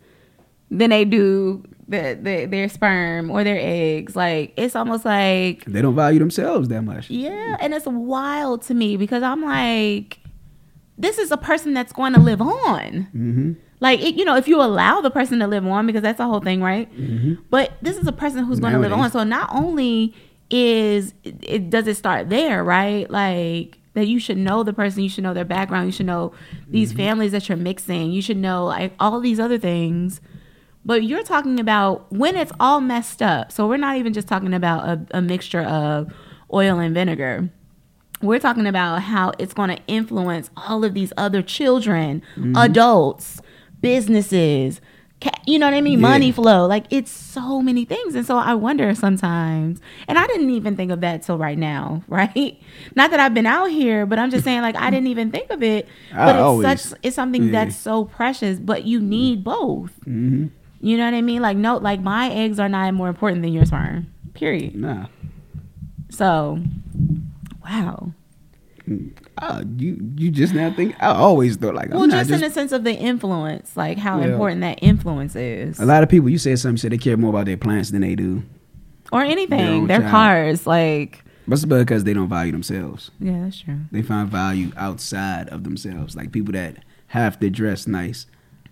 than they do the, the their sperm or their eggs. Like it's almost like they don't value themselves that much. yeah, and it's wild to me because I'm like, this is a person that's going to live on. Mm-hmm. Like it, you know, if you allow the person to live on, because that's the whole thing, right? Mm-hmm. But this is a person who's going to live on. So not only is it does it start there, right? Like that you should know the person, you should know their background, you should know these Mm-hmm. families that you're mixing, you should know like all these other things. But you're talking about when it's all messed up. So we're not even just talking about a, a mixture of oil and vinegar. We're talking about how it's going to influence all of these other children, adults, businesses, you know what I mean? Yeah. Money flow. Like it's so many things. And so I wonder sometimes, and I didn't even think of that till right now, right? Not that I've been out here, but I'm just saying like I didn't even think of it. I But it's always- such it's something yeah. that's so precious, but you need both. hmm You know what I mean? Like no like my eggs are not more important than your sperm. Period. Nah. So wow. Uh, you you just now think I always thought like Well, just, just, in the sense of the influence, like how Yeah. important that influence is. a lot of people you said something said they care more about their plants than they do. or anything. own Their cars, like But it's because they don't value themselves. yeah, that's true. They find value outside of themselves. Like people that have to dress nice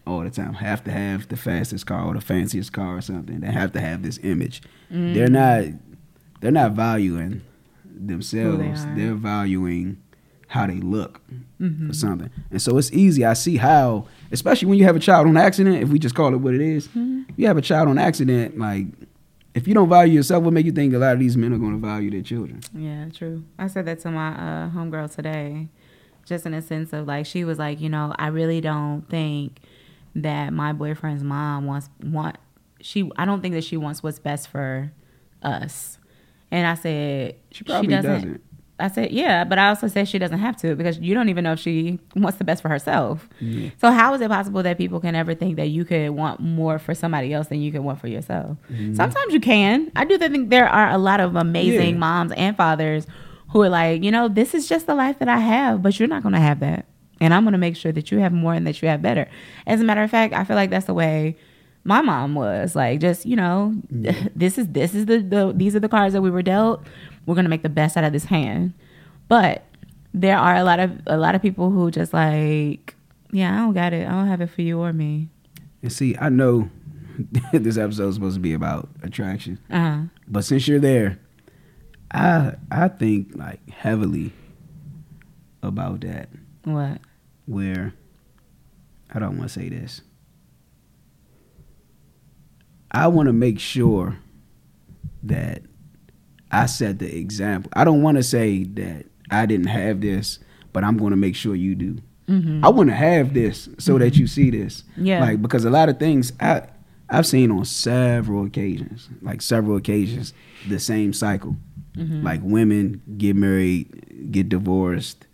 all the time, have to have the fastest car or the fanciest car or something. They have to have this image. Mm. They're not they're not valuing themselves. are. They're valuing how they look Mhm. or something. And so it's easy. I see how, especially when you have a child on accident, if we just call it what it is, Mm-hmm. you have a child on accident, like if you don't value yourself, what make you think a lot of these men are going to value their children? Yeah, true. I said that to my uh, homegirl today, just in a sense of like she was like, you know, I really don't think that my boyfriend's mom wants want she. I don't think that she wants what's best for us. And I said She probably doesn't. I said, yeah, but I also said she doesn't have to because you don't even know if she wants the best for herself. Yeah. So how is it possible that people can ever think that you could want more for somebody else than you can want for yourself? Mm-hmm. Sometimes you can. I do think there are a lot of amazing Yeah. moms and fathers who are like, you know, this is just the life that I have, but you're not going to have that. And I'm going to make sure that you have more and that you have better. As a matter of fact, I feel like that's the way my mom was like just you know this is this is the, the these are the cards that we were dealt. We're gonna make the best out of this hand. But there are a lot of a lot of people who just like yeah i don't got it. I don't have it for you or me. And see, I know this episode is supposed to be about attraction, uh-huh. But since you're there, I I think like heavily about that. what? Where I don't want to say this. I want to make sure that I set the example. I don't want to say that I didn't have this, but I'm going to make sure you do. mm-hmm. I want to have this so that you see this. Yeah. Like because a lot of things I I've seen on several occasions, like several occasions, the same cycle. Mm-hmm. Like women get married, get divorced,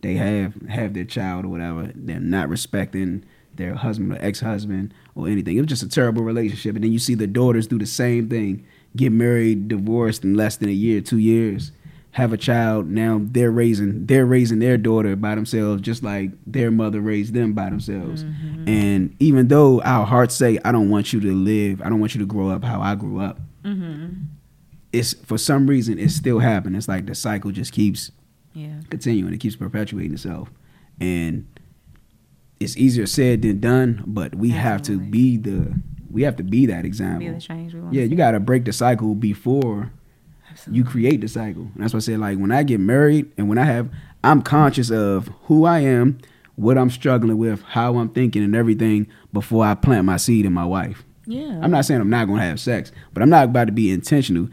they have have their child or whatever. They're not respecting their husband or ex husband or anything. It was just a terrible relationship. And then you see the daughters do the same thing, get married, divorced in less than a year, two years, have a child. Now they're raising they're raising their daughter by themselves, just like their mother raised them by themselves. Mm-hmm. And even though our hearts say, I don't want you to live, I don't want you to grow up how I grew up, mm-hmm. it's for some reason it's still happening. It's like the cycle just keeps yeah continuing. It keeps perpetuating itself, and it's easier said than done. But we have to be the we have to be that be example. the change we want Yeah, you got to break the cycle before you create the cycle. And that's why I said like when I get married and when I have, I'm conscious of who I am, what I'm struggling with, how I'm thinking, and everything before I plant my seed in my wife. yeah I'm not saying I'm not gonna have sex, but I'm not about to be intentional.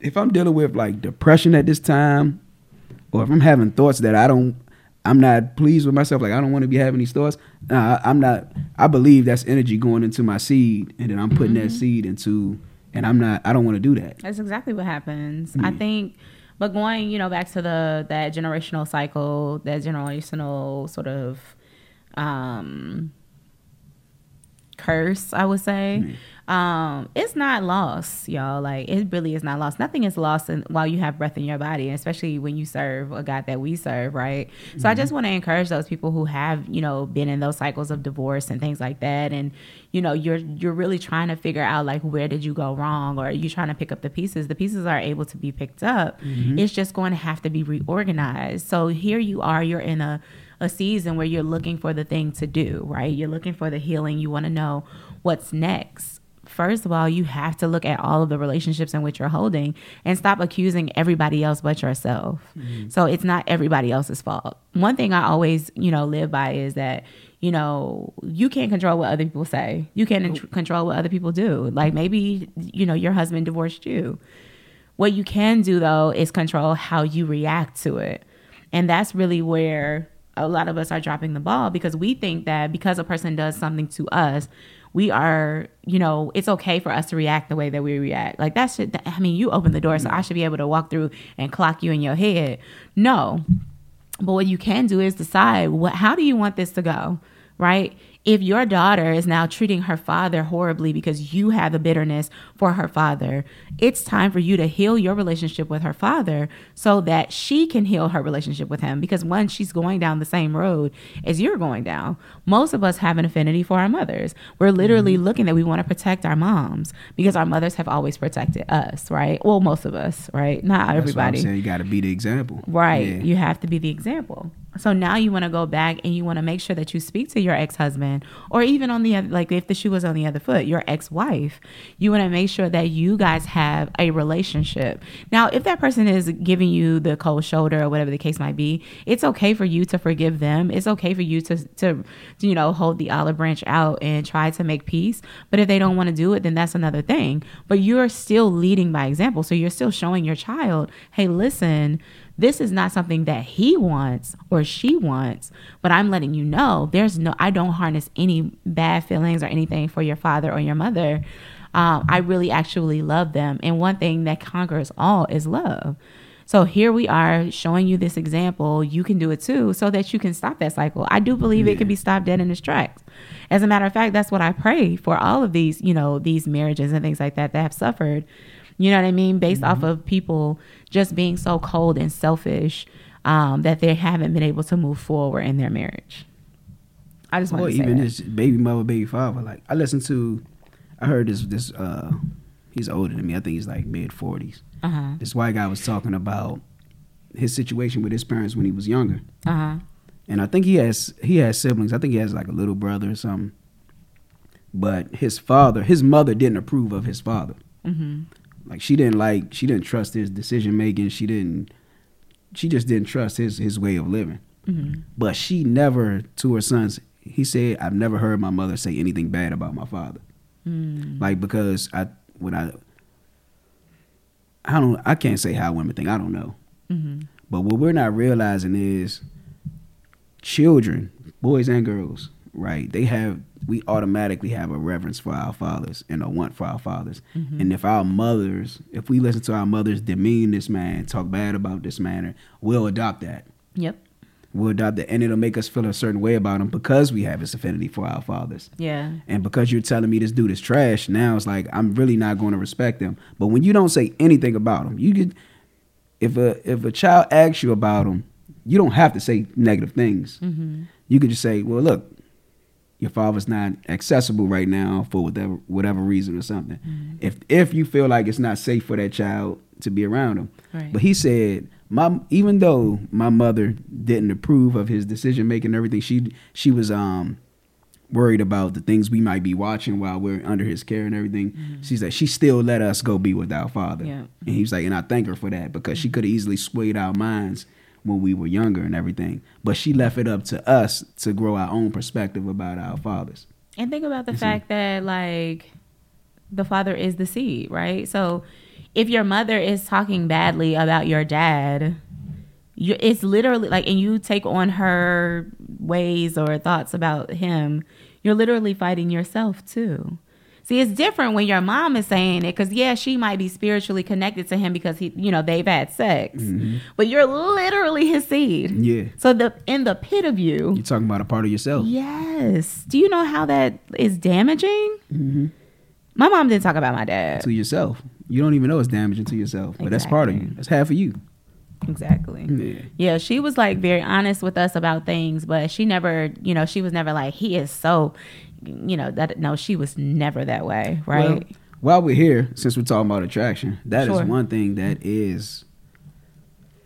If I'm dealing with like depression at this time, or if I'm having thoughts that I don't, I'm not pleased with myself, like I don't want to be having these thoughts. Nah, I, I'm not. I believe that's energy going into my seed, and then I'm putting that seed into, and I'm not. I don't want to do that. That's exactly what happens. I think, but going, you know, back to the that generational cycle, that generational sort of um curse, I would say. Um, it's not lost, y'all. Like it really is not lost. Nothing is lost in, while you have breath in your body, especially when you serve a God that we serve, right? So I just want to encourage those people who have, you know, been in those cycles of divorce and things like that, and you know, you're you're really trying to figure out like where did you go wrong, or you trying to pick up the pieces. The pieces are able to be picked up. It's just going to have to be reorganized. So here you are, you're in a a season where you're looking for the thing to do, right? You're looking for the healing. You want to know what's next. First of all, you have to look at all of the relationships in which you're holding and stop accusing everybody else but yourself. Mm-hmm. So it's not everybody else's fault. One thing I always, you know, live by is that, you know, you can't control what other people say. You can't control what other people do. Like maybe, you know, your husband divorced you. What you can do though is control how you react to it. And that's really where a lot of us are dropping the ball because we think that because a person does something to us, we are, you know, it's okay for us to react the way that we react. Like that should, I mean, you open the door, so I should be able to walk through and clock you in your head. No. But what you can do is decide what, how do you want this to go, right? If your daughter is now treating her father horribly because you have a bitterness for her father, it's time for you to heal your relationship with her father so that she can heal her relationship with him. Because one, she's going down the same road as you're going down. Most of us have an affinity for our mothers. We're literally mm-hmm. looking that we want to protect our moms because our mothers have always protected us, right? Well, most of us, right? Not That's everybody. you got to be the example. Right. Yeah. You have to be the example. So now you want to go back and you want to make sure that you speak to your ex husband, or even on the other, like if the shoe was on the other foot, your ex wife. You want to make sure that you guys have a relationship. Now, if that person is giving you the cold shoulder or whatever the case might be, it's okay for you to forgive them. It's okay for you to, to, to you know, hold the olive branch out and try to make peace. But if they don't want to do it, then that's another thing. But you're still leading by example. So you're still showing your child, hey, listen, this is not something that he wants or she wants, but I'm letting you know there's no, I don't harness any bad feelings or anything for your father or your mother. Um, I really actually love them. And one thing that conquers all is love. So here we are showing you this example. You can do it too, so that you can stop that cycle. I do believe it can be stopped dead in its tracks. As a matter of fact, that's what I pray for all of these, you know, these marriages and things like that that have suffered. You know what I mean? Based off of people just being so cold and selfish um, that they haven't been able to move forward in their marriage. I just want to say even that. his baby mother, baby father. Like I listened to, I heard this this uh, he's older than me. I think he's like mid forties. Uh-huh. This white guy was talking about his situation with his parents when he was younger, Uh-huh. and I think he has he has siblings. I think he has like a little brother or something. But his father, his mother didn't approve of his father. hmm Like she didn't like, she didn't trust his decision making. She didn't, she just didn't trust his his way of living. hmm But she never to her sons. He said, "I've never heard my mother say anything bad about my father." Mm. Like because I when I I don't I can't say how women think. I don't know. hmm But what we're not realizing is children, boys and girls, right? They have we automatically have a reverence for our fathers and a want for our fathers. And if our mothers, if we listen to our mothers demean this man, talk bad about this man, we'll adopt that. Yep. We'll adopt that, and it'll make us feel a certain way about him because we have this affinity for our fathers. Yeah. And because you're telling me this dude is trash, now it's like I'm really not going to respect him. But when you don't say anything about him, you could if a if a child asks you about him, you don't have to say negative things. hmm You could just say, "Well, look, your father's not accessible right now for whatever whatever reason or something." Mm-hmm. If if you feel like it's not safe for that child to be around him, Right. but he said, "My even though my mother didn't approve of his decision making and everything, she she was um worried about the things we might be watching while we're under his care and everything. Mm-hmm. She's like, she still let us go be with our father. Yeah. And he's like, and I thank her for that because she mm-hmm. could have easily swayed our minds when we were younger and everything. But she left it up to us to grow our own perspective about our fathers. And think about the You see? fact that like the father is the seed, right? So if your mother is talking badly about your dad, you it's literally like and you take on her ways or thoughts about him, you're literally fighting yourself too. See, it's different when your mom is saying it because yeah, she might be spiritually connected to him because he, you know, they've had sex, but you're literally his seed. Yeah. So the in the pit of you, You're talking about a part of yourself. Yes. Do you know how that is damaging? hmm My mom didn't talk about my dad. To yourself. You don't even know it's damaging to yourself. But that's part of you. Exactly. That's half of you. Exactly. Yeah. Yeah, she was like very honest with us about things, but she never, you know, she was never like, he is so, you know, that, no, she was never that way, right? Well, while we're here, since we're talking about attraction, that is Sure. one thing that is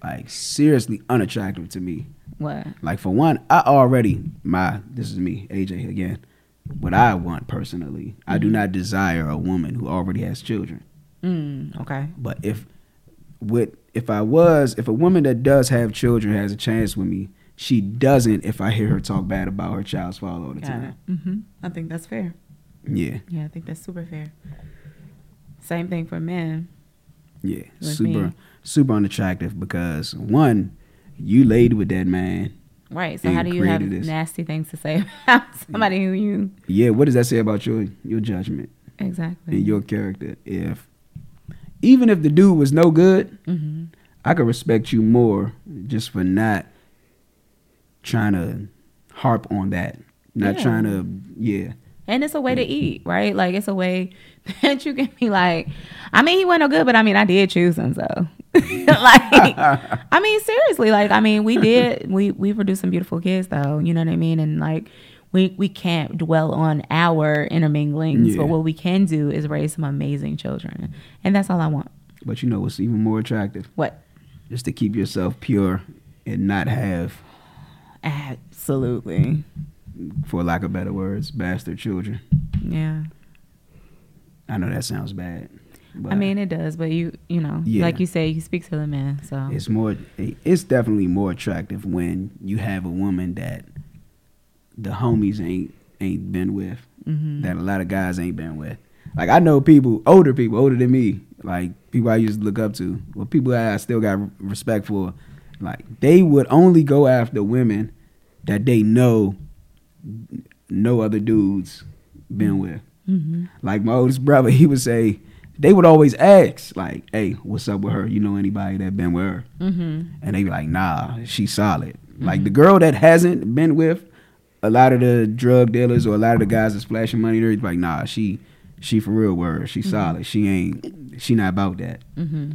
like seriously unattractive to me. what? Like for one, I already my this is me, AJ again. What I want personally, I do not desire a woman who already has children. Mm, okay. But if with if I was if a woman that does have children has a chance with me, she doesn't if I hear her talk bad about her child's father all the Got time. Mm-hmm. I think that's fair. Yeah, Yeah, I think that's super fair. Same thing for men. yeah, With super super unattractive because one, you laid with that man Right. So how do you have this. nasty things to say about somebody who you Yeah, what does that say about your your judgment exactly? and your character? If even if the dude was no good, hmm I could respect you more just for not trying to harp on that. Not Yeah. trying to yeah. And it's a way to eat, right? Like it's a way that you can be like, I mean, he wasn't no good, but I mean, I did choose him, so like, I mean, seriously, like, I mean, we did, we we produced some beautiful kids, though. You know what I mean? And like, we we can't dwell on our interminglings, Yeah. but what we can do is raise some amazing children, and that's all I want. But you know what's even more attractive? What? Just to keep yourself pure and not have, Absolutely, for lack of better words, bastard children. yeah. I know that sounds bad. I mean, it does, but you, you know, Yeah. like you say, you speak to the man, so it's more it's definitely more attractive when you have a woman that the homies ain't ain't been with hmm that a lot of guys ain't been with like i know people older people older than me like people i used to look up to well people i still got respect for like they would only go after women that they know no other dudes been with. Hmm like my oldest brother he would say they would always ask like hey what's up with her? You know anybody that been with her? Hmm and they be like, nah, she's solid. Like the girl that hasn't been with a lot of the drug dealers or a lot of the guys that's flashing money, they're like, nah, she she for real word, she solid. She ain't she not about that. hmm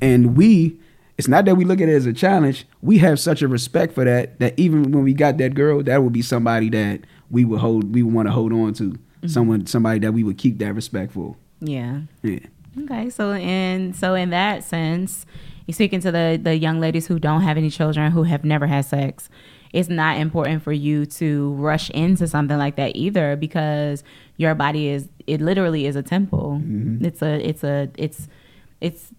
And we, it's not that we look at it as a challenge. We have such a respect for that that even when we got that girl, that would be somebody that we would hold, we would want to hold on to. Mm-hmm. Someone, somebody that we would keep that respect for. yeah. Yeah. Okay, so in so in that sense, you're speaking to the the young ladies who don't have any children who have never had sex. It's not important for you to rush into something like that either because your body is it literally is a temple. Mm-hmm. It's a it's a it's it's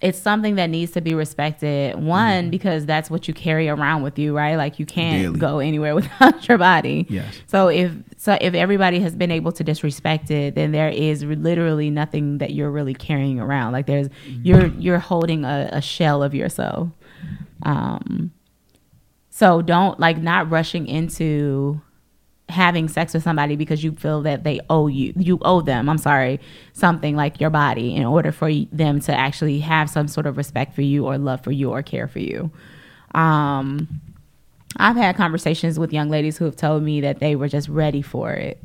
it's something that needs to be respected. One, because that's what you carry around with you, right? Like you can't Daily. go anywhere without your body. Yes. So if so if everybody has been able to disrespect it, then there is literally nothing that you're really carrying around. Like there's you're you're holding a, a shell of yourself. Um so don't like not rushing into having sex with somebody because you feel that they owe you you owe them i'm sorry something like your body in order for them to actually have some sort of respect for you or love for you or care for you. Um i've had conversations with young ladies who have told me that they were just ready for it.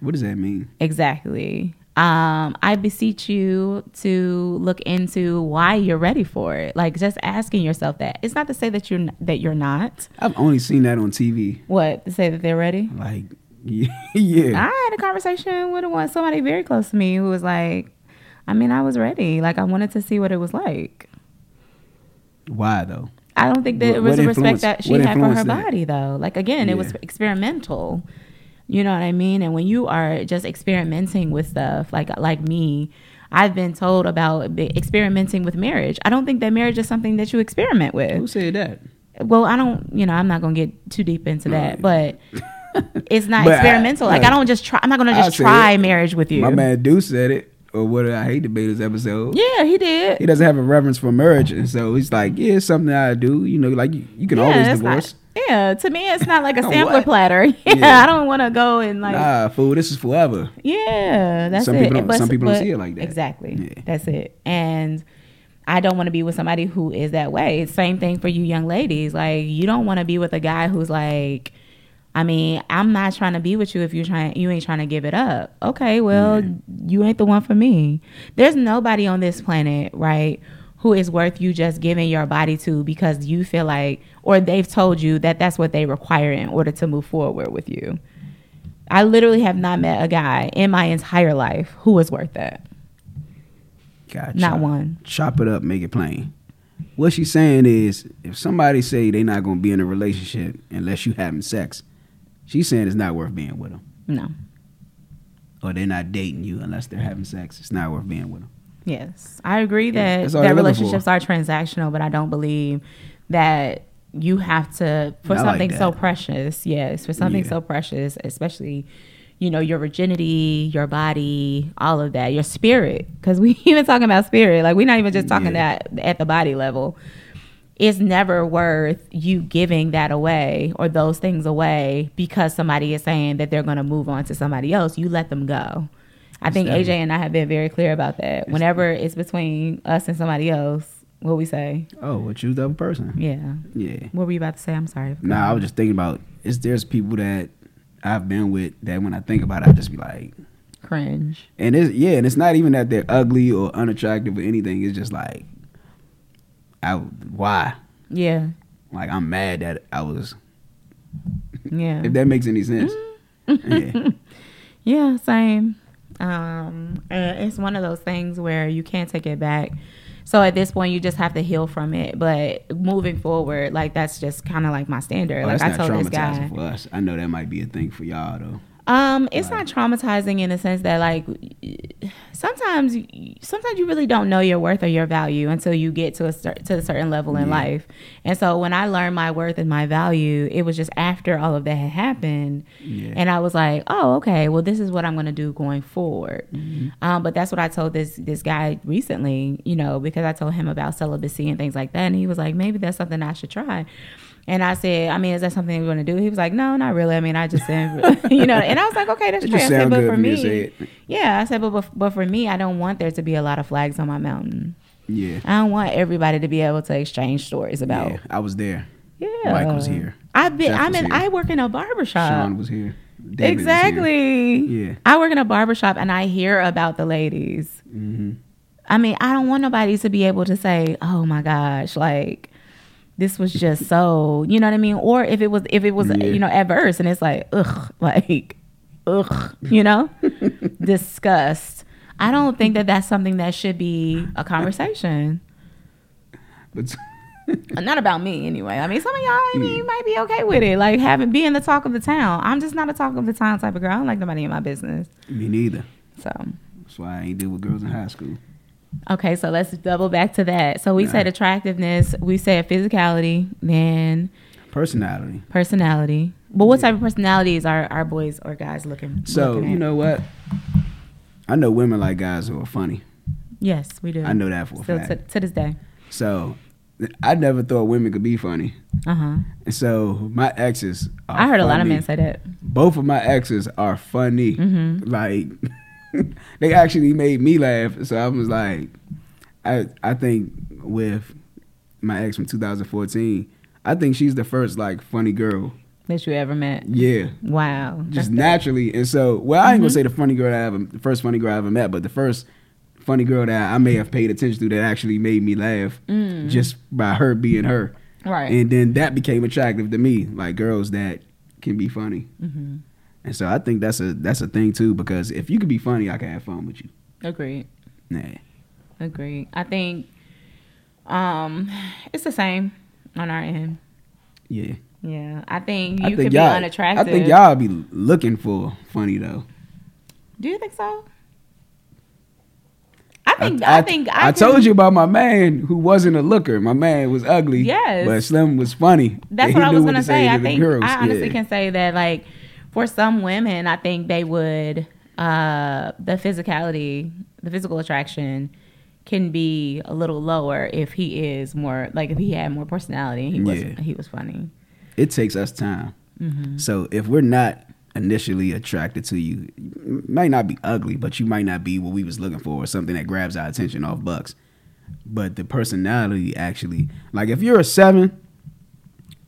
What does that mean? exactly um i beseech you to look into why you're ready for it like just asking yourself that it's not to say that you're that you're not I've only seen that on TV. what to say that they're ready Like, yeah. yeah. I had a conversation with one somebody very close to me who was like, I mean, I was ready. Like I wanted to see what it was like. Why though? I don't think that What- it was the respect that she had for her that? body though. Like again, it was experimental. You know what I mean? And when you are just experimenting with stuff like like me, I've been told about experimenting with marriage. I don't think that marriage is something that you experiment with. Who said that? Well, I don't, you know, I'm not gonna get too deep into that, but it's not But I- experimental. like I like, don't just try. I'm not gonna just try it. marriage with you. My man Deuce said it, or what I hate debaters episode. Yeah, he did. He doesn't have a reverence for marriage, and so he's like, yeah, it's something I do. You know, like you, you can yeah, always divorce. Not, yeah, to me, it's not like a sampler platter. Yeah, Yeah. I don't want to go and like. nah, food. this is forever. Yeah, that's Some it. people don't- some people don't see it like that. Exactly. Yeah. That's it. And I don't want to be with somebody who is that way. It's same thing for you young ladies. Like you don't want to be with a guy who's like I mean, I'm not trying to be with you if you're trying you ain't trying to give it up. Okay, well, you ain't the one for me. There's nobody on this planet, right, who is worth you just giving your body to because you feel like or they've told you that that's what they require in order to move forward with you. I literally have not met a guy in my entire life who was worth that. God, Not one. Chop it up, make it plain. What she's saying is, if somebody say they not gonna be in a relationship unless you having sex, she's saying it's not worth being with them, No. or they're not dating you unless they're having sex. It's not worth being with them. Yes, I agree that all that relationships for. are transactional, but I don't believe that you have to for I like something so precious. Yes, for something Yeah. so precious, especially you know your virginity, your body, all of that, your spirit. Because we even talking about spirit, like we're not even just talking Yeah. that at the body level. it's never worth you giving that away or those things away because somebody is saying that they're going to move on to somebody else. You let them go. I think AJ and I have been very clear about that. Whenever it's between us and somebody else, what we say? Oh, well, choose the other person. Yeah. Yeah. What were you about to say? I'm sorry. Nah, I was just thinking about is there's people that I've been with that when I think about it, I just be like, cringe. and it's yeah, and it's not even that they're ugly or unattractive or anything. It's just like, I why? Yeah. Like I'm mad that I was. Yeah. If that makes any sense. Mm-hmm. yeah. Yeah, same. Um, it's one of those things where you can't take it back. So at this point, you just have to heal from it. But moving forward, like that's just kind of like my standard. Oh, like I not told this guy, for us. I know that might be a thing for y'all though. Um, it's not traumatizing in the sense that like sometimes, sometimes you really don't know your worth or your value until you get to a to a certain level in Yeah. life. And so when I learned my worth and my value, it was just after all of that had happened. Yeah. And I was like, oh, okay, well, this is what I'm going to do going forward. Um, but that's what I told this this guy recently, you know, because I told him about celibacy and things like that, and he was like, maybe that's something I should try. And I said, I mean, is that something you want to do? He was like, no, not really. I mean, I just said, you know. And I was like, okay, that's true. I said, but for me me, to say it. yeah, I said, but, but but for me, I don't want there to be a lot of flags on my mountain. Yeah. I don't want everybody to be able to exchange stories about. Yeah. I was there. Yeah, Mike was here. I've been. Jeff I'm in. here. I work in a barbershop. Sean was here. David was here. exactly. Yeah. I work in a barbershop and I hear about the ladies. hmm I mean, I don't want nobody to be able to say, "Oh my gosh, like this was just so," you know what I mean? Or if it was, if it was, Yeah. you know, adverse, and it's like, ugh, like, ugh, you know, disgust. I don't think that that's something that should be a conversation. But uh, Not about me, anyway. I mean, some of y'all, I mean, you might be okay with it, like having being the talk of the town. I'm just not a talk of the town type of girl. I don't like nobody in my business. me neither. So, That's why I ain't deal with girls in high school. Okay, so let's double back to that. So we said attractiveness, we said physicality, then Personality. personality. But what type of personalities are our boys or guys looking? So looking you know what? I know women like guys who are funny. yes, we do. I know that for a Still to, fact. to this day. So I never thought women could be funny. Uh huh. And so my exes. Are I heard a lot of men say that. Both of my exes are funny. Mm-hmm. Like they actually made me laugh. So I was like, I I think with my ex from 2014, I think she's the first like funny girl. That you ever met. Yeah. Wow. just naturally. And so, well, I ain't Mm-hmm. gonna say the funny girl I ever, the first funny girl I ever met, but the first funny girl that I may have paid attention to that actually made me laugh just by her being her. Mm. Right. And then that became attractive to me, like girls that can be funny. mm-hmm. And so I think that's a that's a thing too, because if you can be funny, I can have fun with you. Agreed. Nah. Agreed. I think um it's the same on our end. Yeah. Yeah. I think you I could be unattractive. I think y'all be looking for funny though. Do you think so? I think I, think I, I can- told you about my man who wasn't a looker. My man was ugly. Yes. But Slim was funny. That's what I was gonna to say. I think girls. I honestly Yeah. can say that like for some women, I think they would uh the physicality, the physical attraction can be a little lower if he is more like if he had more personality and he was Yeah. he was funny. It takes us time. Mm-hmm. So if we're not initially attracted to you, you might not be ugly, but you might not be what we was looking for, or something that grabs our attention off bucks. But the personality actually, like if you're a seven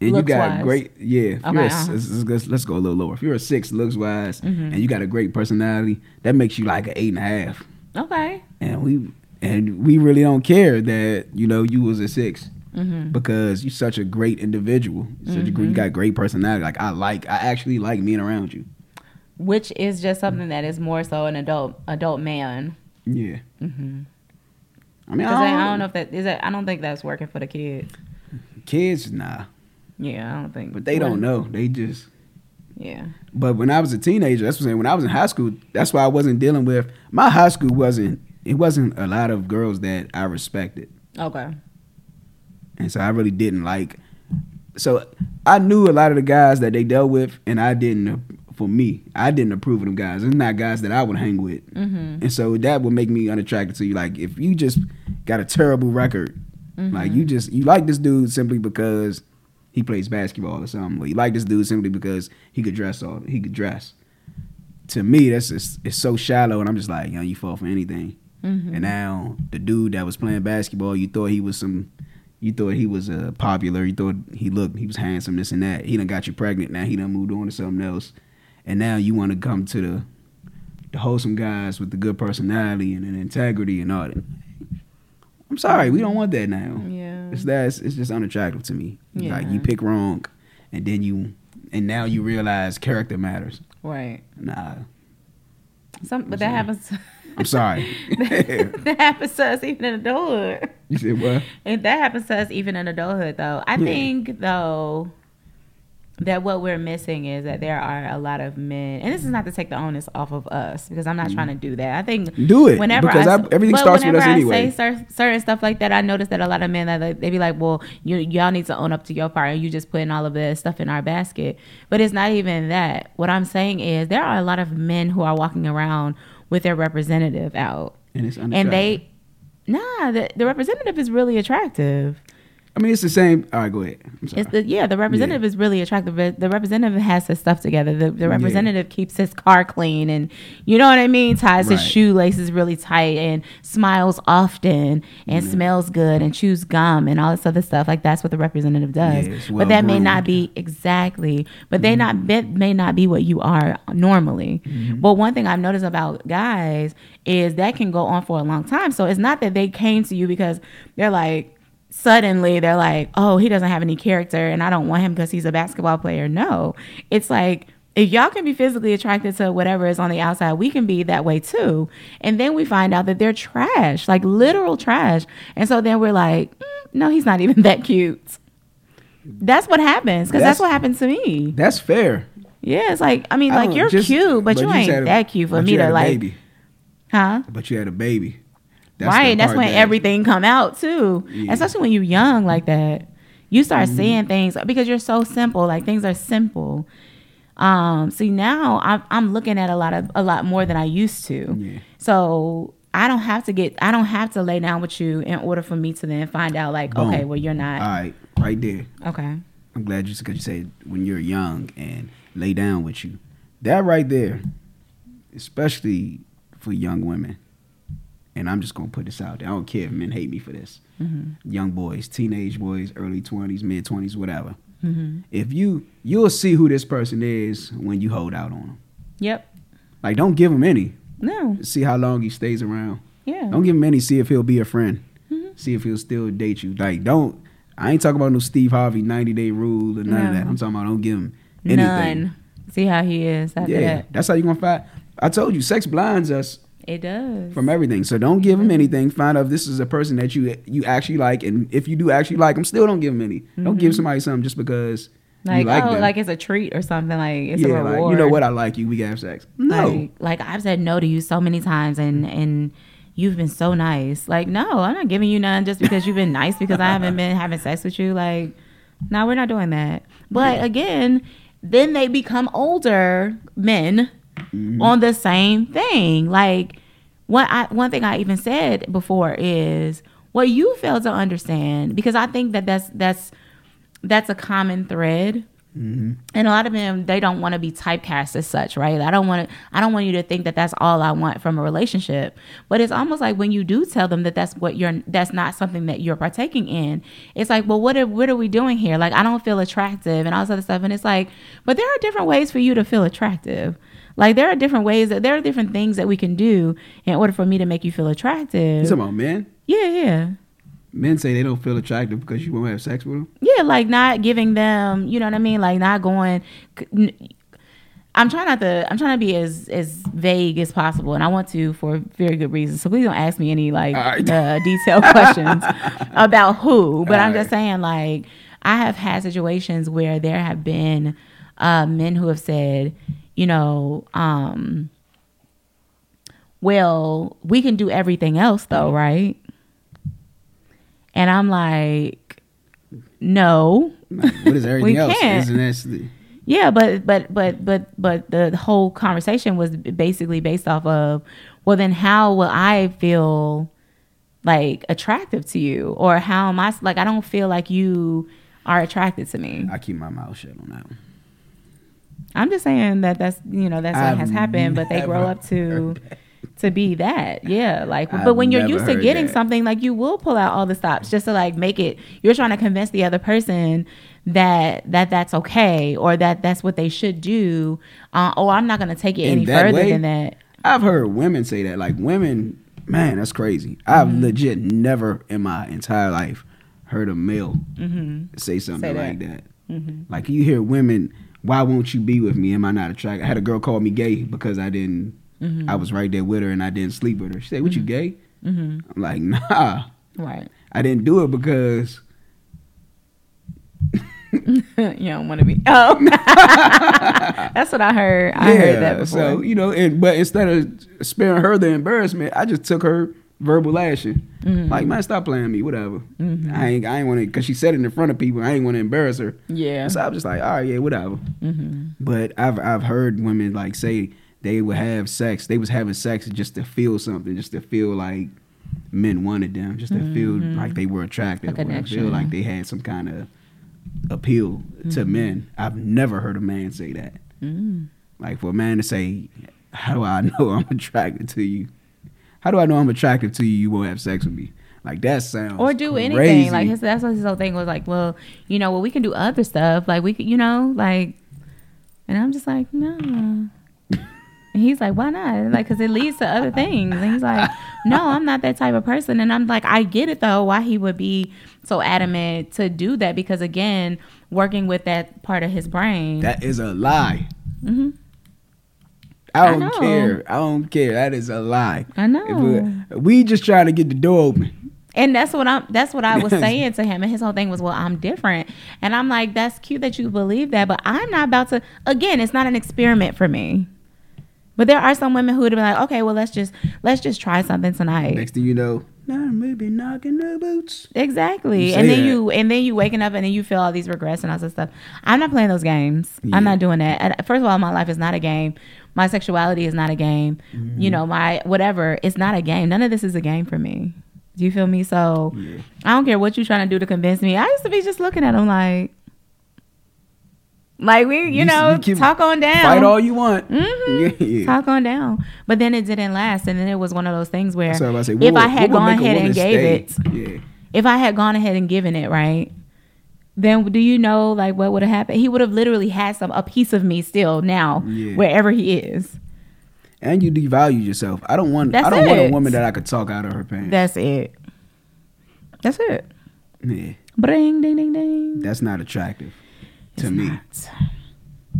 and you got Looks-wise. great, yeah. Okay, a, uh-huh. let's, let's- let's go a little lower. If you're a six looks wise Mhm. and you got a great personality, that makes you like an eight and a half. Okay. And we and we really don't care that you know you was a six Mm-hmm. because you're such a great individual. Such a, gr- you got great personality. Like I like, I actually like being around you. Which is just something that is more so an adult adult man. Yeah. Mm-hmm. I mean, I I, don't, I don't know if that is that. I don't think that's working for the kids. Kids, nah, Yeah, I don't think. but they don't know. They just. Yeah. But when I was a teenager, that's what I'm saying. When I was in high school, that's why I wasn't dealing with my high school. wasn't It wasn't a lot of girls that I respected, Okay. and so I really didn't like. So I knew a lot of the guys that they dealt with, and I didn't. For me, I didn't approve of them guys. It's not guys that I would hang with. Mm-hmm. And so that would make me unattracted to you. Like if you just got a terrible record Like you just you like this dude simply because he plays basketball or something. You like this dude simply because he could dress all he could dress. To me, that's just, it's so shallow, and I'm just like, you know, you fall for anything. Mm-hmm. And now the dude that was playing basketball, you thought he was some, you thought he was uh, popular. You thought he looked, he was handsome, this and that. He done got you pregnant. Now he done moved on to something else, and now you want to come to the, the wholesome guys with the good personality and, and integrity and all that. I'm sorry, we don't want that now. Yeah. It's that it's, it's just unattractive to me. Like you pick wrong, and then you, and now you realize character matters. Right. Nah, Some, but that happens. I'm sorry. that happens to us even in adulthood. you said what? And that happens to us even in adulthood, though. I Yeah. think, though, that what we're missing is that there are a lot of men, and this is not to take the onus off of us because I'm not mm-hmm. trying to do that. I think Do it whenever because I, I, everything starts with us I anyway. say certain stuff like that, I notice that a lot of men that they be like, "Well, you y'all need to own up to your part. And you just putting all of this stuff in our basket." But it's not even that. What I'm saying is there are a lot of men who are walking around with their representative out, and it's and they, nah, the, the representative is really attractive. I mean, it's the same. All right, go ahead. It's the yeah, the representative is really attractive. The representative has his stuff together. The, the Yeah. representative keeps his car clean, and you know what I mean. Ties his shoelaces really tight, and smiles often, and smells good, and chews gum, and all this other stuff. Like that's what the representative does. Yeah, it's but that may not be exactly. But they not may not be what you are normally. Mm-hmm. But one thing I've noticed about guys is that can go on for a long time. So it's not that they came to you because they're like suddenly they're like, oh, he doesn't have any character and I don't want him because he's a basketball player. No, it's like, if y'all can be physically attracted to whatever is on the outside, we can be that way too. And then we find out that they're trash, like literal trash. And so then we're like, mm, no, he's not even that cute. That's what happens because that's, That's- what happened to me. That's fair. Yeah, it's like I mean, I like you're just- cute, but, you just ain't a- that cute for me to like, Baby. huh? But you had a baby. The right, that's when that- everything come out too. Yeah. Mm-hmm. Especially when you're young like that. You start seeing things because you're so simple. Like things are simple. Um, see now I'm I'm looking at a lot of a lot more than I used to. Yeah. So I don't have to get I don't have to lay down with you in order for me to then find out like Boom. okay, well you're not All right, right there. okay. I'm glad you because you said when you're young and lay down with you. That right there, especially for young women. And I'm just gonna put this out there. I don't care if men hate me for this. Mm-hmm. Young boys, teenage boys, early twenties, mid twenties, whatever. Mm-hmm. If you you'll see who this person is when you hold out on them. Yep. Like don't give him any. No. See how long he stays around. Yeah. Don't give him any. See if he'll be a friend. Mhm. See if he'll still date you. Like don't. I ain't talking about no Steve Harvey 90 day rule or none of that. I'm talking about don't give him anything. None. See how he is Yeah, that. that's how you gonna find. I told you, sex blinds us It does. from everything. So don't give them anything. Find out if this is a person that you you actually like, and if you do actually like them, still don't give them any. Don't give somebody something just because like, you like oh, them. like it's a treat or something. Like it's yeah, a like reward. you know what? I like you. We can have sex. No, Like, like I've said no to you so many times, and and you've been so nice. Like, no, I'm not giving you none just because you've been nice because I haven't been having sex with you. Like, no, we're not doing that. But again, then they become older men Mm-hmm. on the same thing. Like, what I one thing I even said before is what you fail to understand because I think that that's that's that's a common thread. Mm-hmm. and a lot of them they don't want to be typecast as such right? I don't want to i don't want you to think that that's all i want from a relationship. But it's almost like when you do tell them that that's what you're that's not something that you're partaking in it's like well what are what are we doing here? Like i don't feel attractive and all this other stuff. And it's like but there are different ways for you to feel attractive like there are different ways that there are different things that we can do in order for me to make you feel you attractive talking about men? yeah yeah Men say they don't feel attractive because you won't have sex with them. Yeah, like not giving them, you know what I mean? Like not going. I'm trying not to. I'm trying to be as as vague as possible, and I want to for very good reasons. So please don't ask me any like right. uh, detailed questions about who. But All I'm just saying, like I have had situations where there have been uh, men who have said, you know, um, well, we can do everything else though, right? And I'm like, no. Like, what is everything else? can't. Isn't that the- Yeah, but but but but but the whole conversation was basically based off of, well, then how will I feel like attractive to you or how am I like I don't feel like you are attracted to me. I keep my mouth shut on that one. I'm just saying that that's you know that's what I've has happened, but they grow up to to be that. Yeah, like I've but when you're used to getting that. something, like you will pull out all the stops just to like make it. You're trying to convince the other person that that that's okay or that that's what they should do. Uh, or I'm not going to take it In any further way? than that. I've heard women say that. Like women, man, that's crazy. I've Mm-hmm. legit never in my entire life heard a male Mm-hmm. say something Say that. like that. Mm-hmm. Like you hear women, why won't you be with me? Am I not attracted? I had a girl call me gay because I didn't. Mm-hmm. I was right there with her and I didn't sleep with her. She said, "What you gay?" Mm-hmm. I'm like, "Nah, Right. I didn't do it because." you don't want to be. Oh, that's what I heard. I heard that before. So you know, and but instead of sparing her the embarrassment, I just took her verbal lashing. Mm-hmm. Like, man, stop playing me, whatever. I ain't, I ain't want to, cause she said it in front of people. I ain't want to embarrass her. yeah. So I was just like, all right, yeah, whatever. Mm-hmm. But I've I've heard women like say they would have sex. They was having sex just to feel something, just to feel like men wanted them, just to feel like they were attractive, or to feel like they had some kind of appeal to men. I've never heard a man say that. Mm. Like for a man to say, "How do I know I'm attracted to you? How do I know I'm attractive to you? You won't have sex with me." Like that sounds or do crazy. anything. Like his, that's what his whole thing was like. Well, you know, well, we can do other stuff. Like we, could, you know, like, and I'm just like, no. And he's like, why not? Like, cause it leads to other things. And he's like, no, I'm not that type of person. And I'm like, I get it though. Why he would be so adamant to do that? Because again, working with that part of his brain. that is a lie. Mhm. I I don't know. care. I don't care. That is a lie. I know. We, we just trying to get the door open. And that's what I'm that's what I was saying to him. And his whole thing was, Well, I'm different. And I'm like, That's cute that you believe that, but I'm not about to again, it's not an experiment for me. But there are some women who would be like, Okay, well let's just let's just try something tonight. Next thing you know, nah, maybe knocking the boots. Exactly. And then that. you and then you waking up and then you feel all these regrets and all this stuff. I'm not playing those games. Yeah. I'm not doing that. And first of all, my life is not a game. My sexuality is not a game. Mm-hmm. You know, my whatever, it's not a game. None of this is a game for me. Do you feel me? So Yeah. I don't care what you're trying to do to convince me. I used to be just looking at him like like we, you, You- know, you talk on down. Fight all you want. Mhm. Yeah. Talk on down. But then it didn't last. And then it was one of those things where I say, if what I had gone ahead and woman gave it, Yeah. if I had gone ahead and given it, right, then do you know like what would have happened? He would have literally had some a piece of me still now Yeah. wherever he is. And you devalue yourself. I don't want. That's I don't want a woman that I could talk out of her pants. That's it. That's it. yeah, Bring ding ding ding. that's not attractive to It's me. not.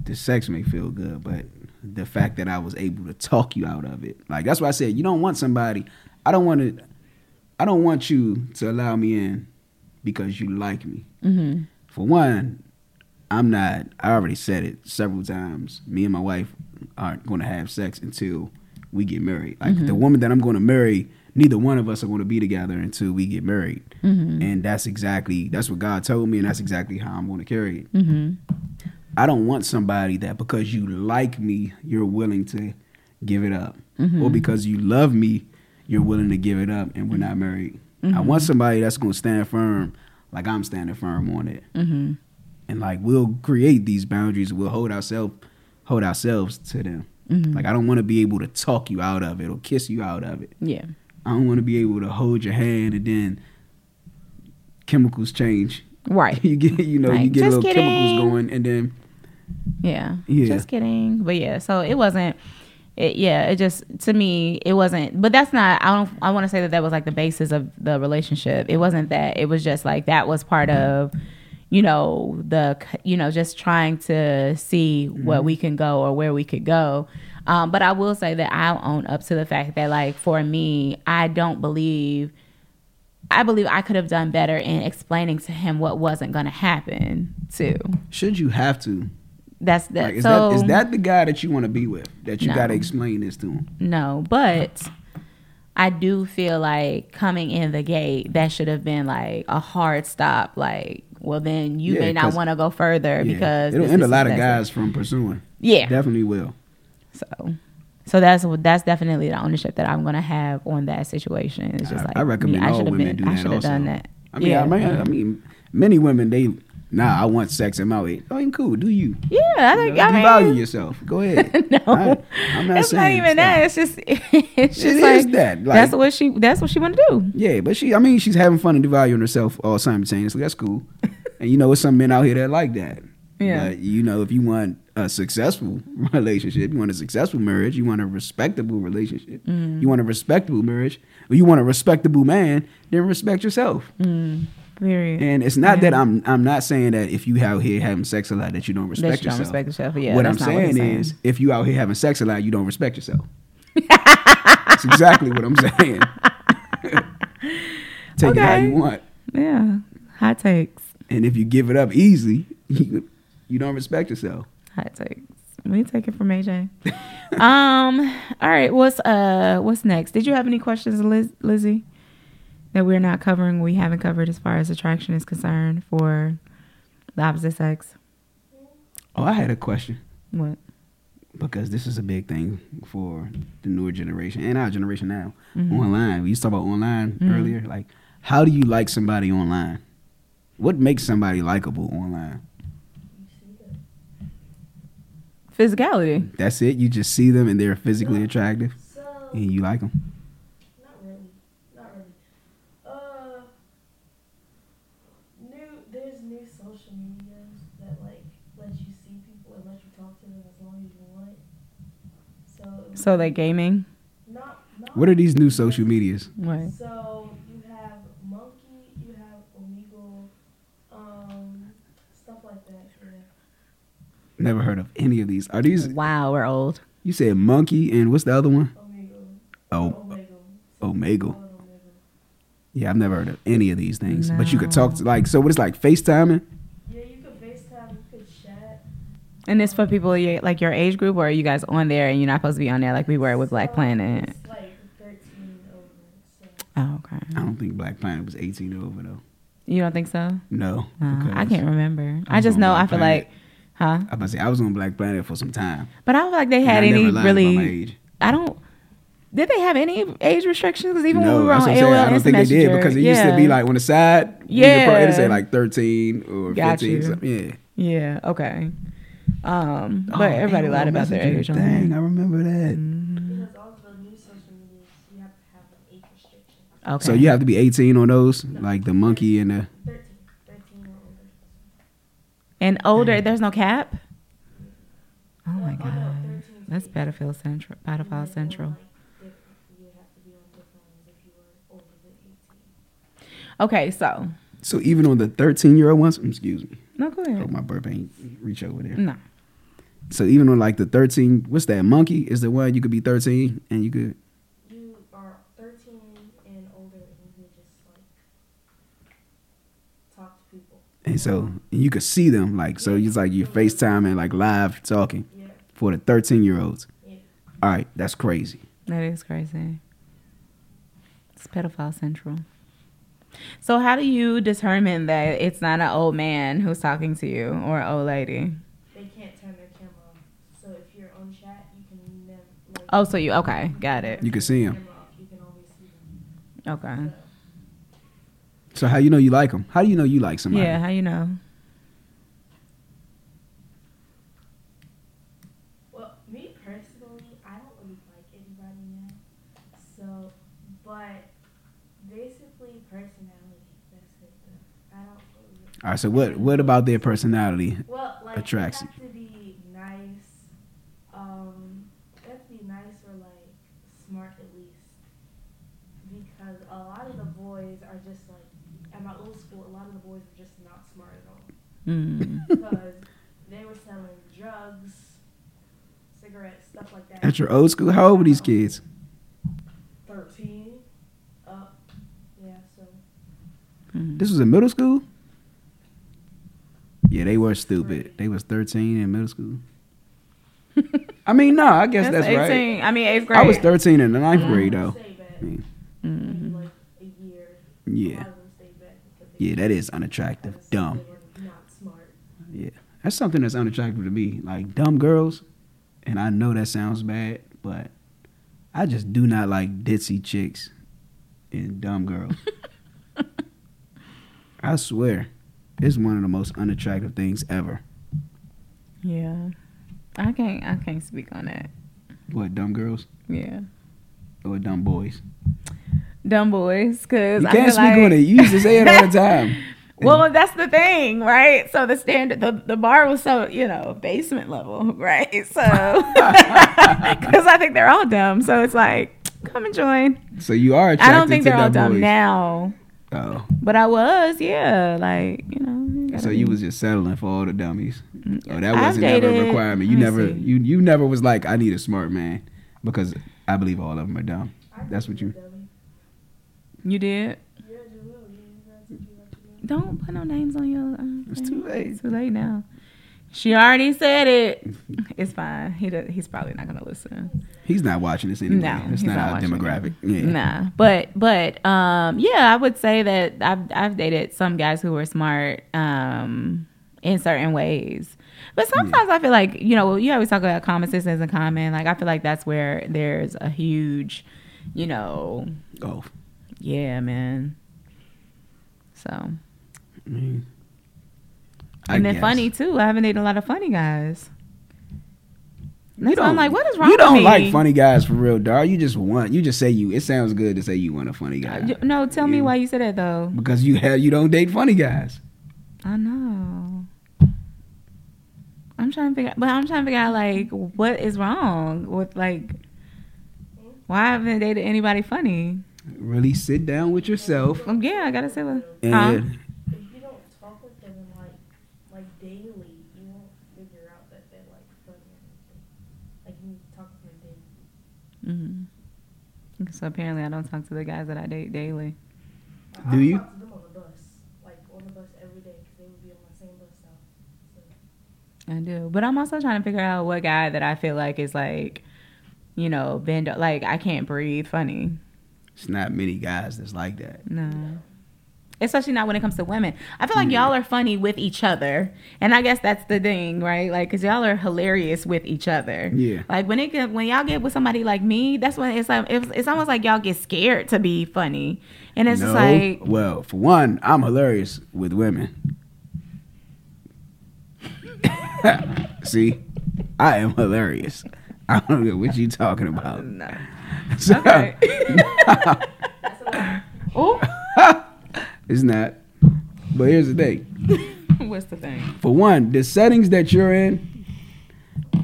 The sex may feel good, but the fact that I was able to talk you out of it, like that's why I said you don't want somebody. I don't want to. I don't want you to allow me in because you like me. Mhm. For one, I'm not. I already said it several times. Me and my wife aren't going to have sex until we get married. Like the woman that I'm going to marry, neither one of us are going to be together until we get married. Mhm. And that's exactly that's what God told me, and that's exactly how I'm going to carry it. Mhm. I don't want somebody that because you like me, you're willing to give it up, or because you love me, you're willing to give it up, and we're not married. I want somebody that's going to stand firm, like I'm standing firm on it Mhm. and like we'll create these boundaries we'll hold ourselves hold ourselves to them Mhm. like i don't want to be able to talk you out of it or kiss you out of it Yeah. i don't want to be able to hold your hand and then chemicals change Right. you get you know you get little kidding. chemicals going and then Yeah. Yeah. Just kidding. But yeah, so it wasn't. It, yeah, it just to me it wasn't. But that's not. I don't. I want to say that that was like the basis of the relationship. It wasn't that. It was just like that was part of, you know, the you know just trying to see what we can go or where we could go. Um, but I will say that I'll own up to the fact that like for me, I don't believe. I believe I could have done better in explaining to him what wasn't going to happen too. should you have to That's that. like is so that is that the guy that you want to be with that you No. got to explain this to him no, but I do feel like coming in the gate that should have been like a hard stop. Like, well, then you Yeah, may not want to go further Yeah. because it'll end a lot of guys from pursuing Yeah. definitely will So So that's that's definitely the ownership that I'm gonna have on that situation. It's just I- like I recommend me, all should have women been, do I should have done that. I mean, yeah. I mean, I mean, many women they nah, I want sex in my way. Oh, ain't cool. Do you? yeah, I You think know, I devalue mean, yourself. Go ahead. no, I, am not it's saying not even stop. that. It's just it's just It like is that. Like, that's what she that's what she want to do. Yeah, but she, I mean, she's having fun and devaluing herself all simultaneously. That's cool. and you know, there's some men out here that like that. Yeah. But you know, if you want a successful relationship, you want a successful marriage, you want a respectable relationship, Mm. you want a respectable marriage, or you want a respectable man, then respect yourself. Period. And it's not that I'm I'm not saying that if you out here having sex a lot that you don't respect That you don't yourself. respect yourself. Yeah, what I'm not what saying, is if you out here having sex a lot, you don't respect yourself. That's exactly what I'm saying. Take it how you want. yeah, hot takes. And if you give it up easy, you, you don't respect yourself. Hot takes. We take it from AJ. um. All right. What's uh What's next? Did you have any questions, Liz, Lizzie, that we're not covering? We haven't covered as far as attraction is concerned for the opposite sex. Oh, I had a question What? because this is a big thing for the newer generation and our generation now. Mm-hmm. Online. We used to talk about online earlier. Like, how do you like somebody online? What makes somebody likable online? Physicality. That's it. You just see them and they're physically attractive, So and you like them. not really, not really. Uh, new there's new social medias that like let you see people and let you talk to them as long as you want. So So like gaming. not not What are these new social medias? What? So you have Monkey, you have Omegle, um, stuff like that. Yeah. Never heard of any of these. Are these? Wow, we're old. You said monkey and what's the other one? Omegle. Oh, Omegle. Omegle. Call it Omegle. Yeah, I've never heard of any of these things. But you could talk to like so. What it's like FaceTiming? Yeah, you could FaceTime, you could chat. And it's for people your- like your age group, or are you guys on there and you're not supposed to be on there like we were with Black Planet? It's like 13 over. So. Oh, okay. I don't think Black Planet was 18 over though. You don't think so? No, Uh, I can't remember. I I just know I feel Planet. like, huh? I to say I was on Black Planet for some time. But I don't feel like they had any really. age. I don't. Did they have any age restrictions? Because even when we were on I'm saying. I don't think they did because it yeah. used to be like on the side. Yeah. it'd say like 13 or Got 15. you. something. Yeah, Yeah. Okay. Um, but Oh, everybody lied about their age. Dang. I remember that. Because all of the new social medias, you have to have an age restriction. Okay. So you have to be 18 on those, like the monkey and the. 13. 13 or older. and older. There's no cap. Oh my no, god, 13 that's age. pedophile central. And Pedophile central. Like, different. You would have to be on different ones if you were older than 18. Okay, so So even on the 13 year old ones, excuse me, no, go hope ahead. my burp ain't reach over there. No. So even on like the 13, what's that? Monkey is the one you could be 13 and you could. You are 13 and older, and you just like talk to people. And so you could see them like so it's like you FaceTime and like live talking Yeah, for the 13 year olds. yeah. All right, that's crazy. That is crazy. It's pedophile central. So how do you determine that it's not an old man who's talking to you or an old lady? They can't turn their camera off. So if you're on chat, you can never. Like, Oh, so you okay? Got it. You can see 'em. Camera off, You can always see him. Okay. So how you know you like them? How do you know you like somebody? Yeah. How you know? Well, me personally, I don't really like anybody now. So, but basically personality. That's it. Though. I don't really. All right. So what what about their personality? Well, like Attracts you have to be nice. Um, you have to be nice or like smart at least, because a lot of the boys are just like at my old school. A lot of the boys were just not smart at all Mm. because they were selling drugs, cigarettes, stuff like that. At your old school, how old were these kids? Thirteen, up, yeah. So Mm. This was in middle school. Yeah, they were stupid. They was 13 in middle school. I mean, no, I guess that's, right. 18. I mean, eighth grade. I was 13 in the ninth grade though. I mean, like a year. A yeah, lot of them stayed back because they yeah, that is unattractive, dumb. They were not smart. Yeah, that's something that's unattractive to me. Like dumb girls, and I know that sounds bad, but I just do not like ditzy chicks and dumb girls. I swear, it's one of the most unattractive things ever. Yeah. I can't I can't speak on that. What dumb girls Yeah. or dumb boys? Dumb boys, cause You can't feel speak like, on it. You used to say it all the time. Well, that's the thing, right? So the standard, the, the bar was so you know basement level, right? So because I think they're all dumb, so it's like come and join. So you are. A child. I don't think to they're all dumb boys. now, Oh, but I was, yeah, like you know. gotta so you be- was just settling for all the dummies. Mm, oh, that wasn't never a requirement. You never, see. you you never was like, I need a smart man because I believe all of them are dumb. That's what you- You did. Don't put no names on your. Uh, It's too late. It's too late now. She already said it. It's fine. He does, he's probably not gonna listen. He's not watching this anyway. No, it's not, not our demographic. Yeah. Nah, but but um, yeah, I would say that I've I've dated some guys who were smart um in certain ways. But sometimes I feel like you know you always talk about common sense and common. Like I feel like that's where there's a huge, you know, Oh, yeah, man. So I and then guess. funny too. I haven't dated a lot of funny guys. You That's why I'm like, what is wrong You don't me? like funny guys for real, dog. You just want. You just say you. It sounds good to say you want a funny guy Uh, No, tell me why you said that though. because you have you don't date funny guys. I know. I'm trying to figure, but I'm trying to figure out like what is wrong with like why I haven't dated anybody funny? Really sit down with yourself Um, yeah, I gotta say what. and Huh? If you don't talk with them in like like daily, you won't figure out that they're like funny or anything. Like you need to talk to them daily. hmm So apparently, I don't talk to the guys that I date daily. Do you? talk to them on the bus, like on the bus every day, because they would be on the same bus now. So, I do, but I'm also trying to figure out what guy that I feel like is like, you know, bend like I can't breathe funny. it's not many guys that's like that. No. Especially not when it comes to women. I feel like mm. y'all are funny with each other. And I guess that's the thing, right? Like, cause y'all are hilarious with each other. Yeah. Like when it when y'all get with somebody like me, that's when it's like, it's, it's almost like y'all get scared to be funny. And it's just like, well, for one, I'm hilarious with women. See, I am hilarious. I don't know what you talking about. no. So- Okay. that's a lot. oh, it's not. But here's the thing. what's the thing? For one, the settings that you're in,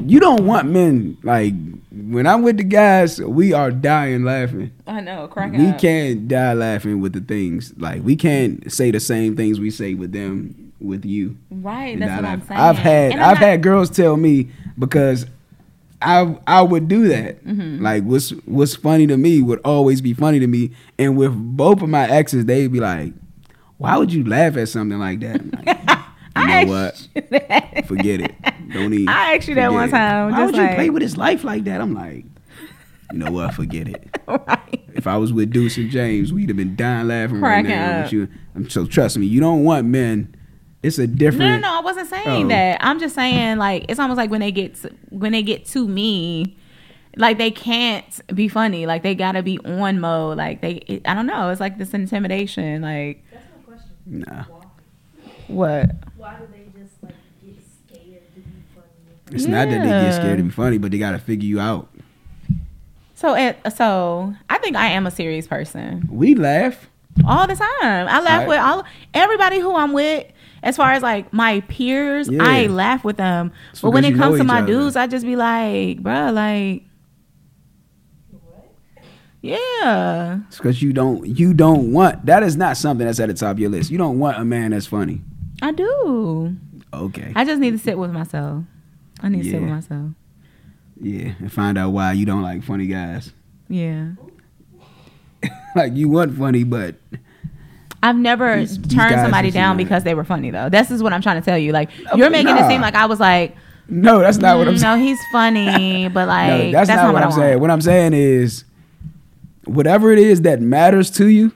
you don't want men like when I'm with the guys, we are dying laughing. I know, cracking We up. can't die laughing with the things. Like we can't say the same things we say with them with you. Right, that's what I'm laugh. saying. I've had I'm I've not- had girls tell me because I I would do that. Mm-hmm. Like what's what's funny to me would always be funny to me. And with both of my exes, they'd be like, "Why would you laugh at something like that?" I'm like, I you know asked what? you that. Forget it. Don't even. I asked you that one it. time, Why would you play with his life like that? I'm like, you know what? Forget it. right. If I was with Deuce and James, we'd have been dying laughing Cracking right now. up. You. Um, So trust me, you don't want men. It's a different. No, no, no. I wasn't saying Oh. that. I'm just saying like it's almost like when they get to, when they get to me, like they can't be funny. Like they gotta be on mode. Like they, it, I don't know. It's like this intimidation. Like That's my question. Nah. What? Why do they just like get scared to be funny? It's not that they get Yeah. scared to be funny, but they gotta figure you out. So it, so I think I am a serious person We laugh. all the time. I laugh I- with all everybody who I'm with. As far as like my peers, Yeah. I laugh with them. It's but when because it you comes to each my other. dudes, I just be like, bruh, like, What? Yeah. It's because you don't. You don't want. That is not something that's at the top of your list. You don't want a man that's funny. I do. Okay. I just need to sit with myself. I need to sit with myself. Yeah, and find out why you don't like funny guys. Yeah. like you want funny, but I've never These- these turned guys somebody down not- because they were funny though. This is what I'm trying to tell you. Like you're making nah. it seem like I was like, no, that's not what I'm "Mm, saying. no, he's funny, but like no, that's, not, what, I I'm saying. What I'm saying is, whatever it is that matters to you,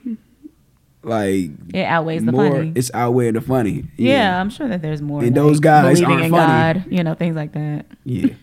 like It outweighs the more, funny. it's outweighing the funny. Yeah. I'm sure that there's more. And like, those guys aren't in funny. God, you know, things like that. yeah.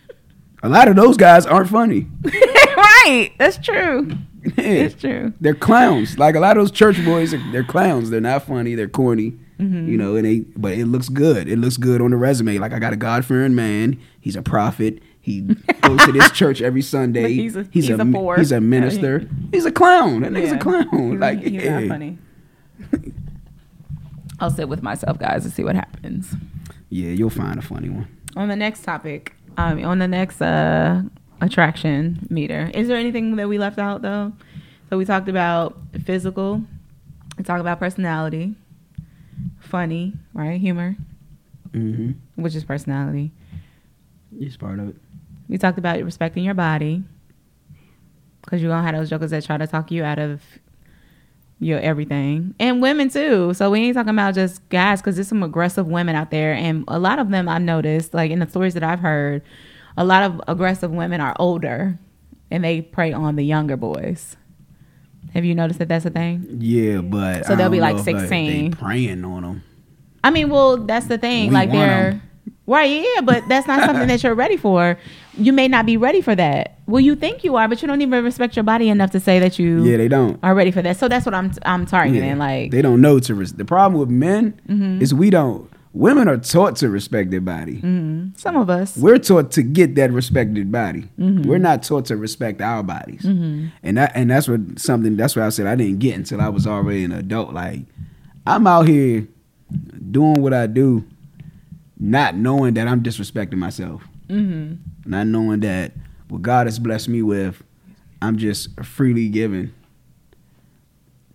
A lot of those guys aren't funny. right. That's true. Yeah. It's true. They're clowns. Like a lot of those church boys, are, they're clowns. They're not funny. They're corny. Mm-hmm. You know, and they but it looks good. It looks good on the resume. Like I got a God fearing man. He's a prophet. He goes to this church every Sunday. He's a- he's a four. he's a minister. He's a clown. That nigga's Yeah. a clown. He's, like he's yeah. not funny. I'll sit with myself, guys, and see what happens. Yeah, you'll find a funny one. On the next topic, um, on the next uh, attraction meter, is there anything that we left out though? So we talked about physical, we talked about personality, funny, right? Humor, Mm-hmm. which is personality. It's part of it. We talked about respecting your body, because you're gonna have those jokers that try to talk you out of your everything, and women too. So we ain't talking about just guys, because there's some aggressive women out there, and a lot of them I've noticed, like in the stories that I've heard, a lot of aggressive women are older, and they prey on the younger boys. Have you noticed that that's a thing? Yeah, but So they'll be like know if, uh, 16. They praying on them. I mean, well, that's the thing. We like they're 'em. Right, yeah, but that's not something that you're ready for. You may not be ready for that. Well, you think you are, but you don't even respect your body enough to say that you Yeah, they don't. are ready for that. So that's what I'm I'm targeting. Yeah. Like, they don't know to. Res- the problem with men Mm-hmm. is we don't. Women are taught to respect their body. mhm, some of us. We're taught to get that respected body. Mm-hmm. We're not taught to respect our bodies, and that and that's what something. That's what I said I didn't get until I was already an adult. Like I'm out here doing what I do, not knowing that I'm disrespecting myself, hmm not knowing that what God has blessed me with, I'm just freely giving,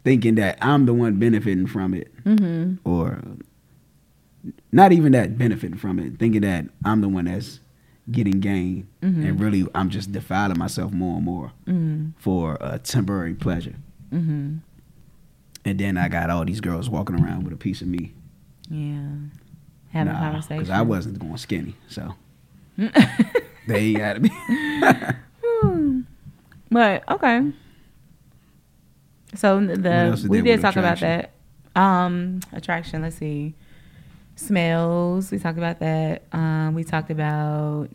thinking that I'm the one benefiting from it hmm or not even that benefiting from it, thinking that I'm the one that's getting gain, Mm-hmm. and really I'm just defiling myself more and more hmm for a temporary pleasure. hmm And then I got all these girls walking around with a piece of me. Yeah. Having a conversation. because I wasn't going skinny, so they ain't got to be. Hmm. But okay. So the we did talk about that. Um, attraction. Let's see. Smells. We talked about that. Um, we talked about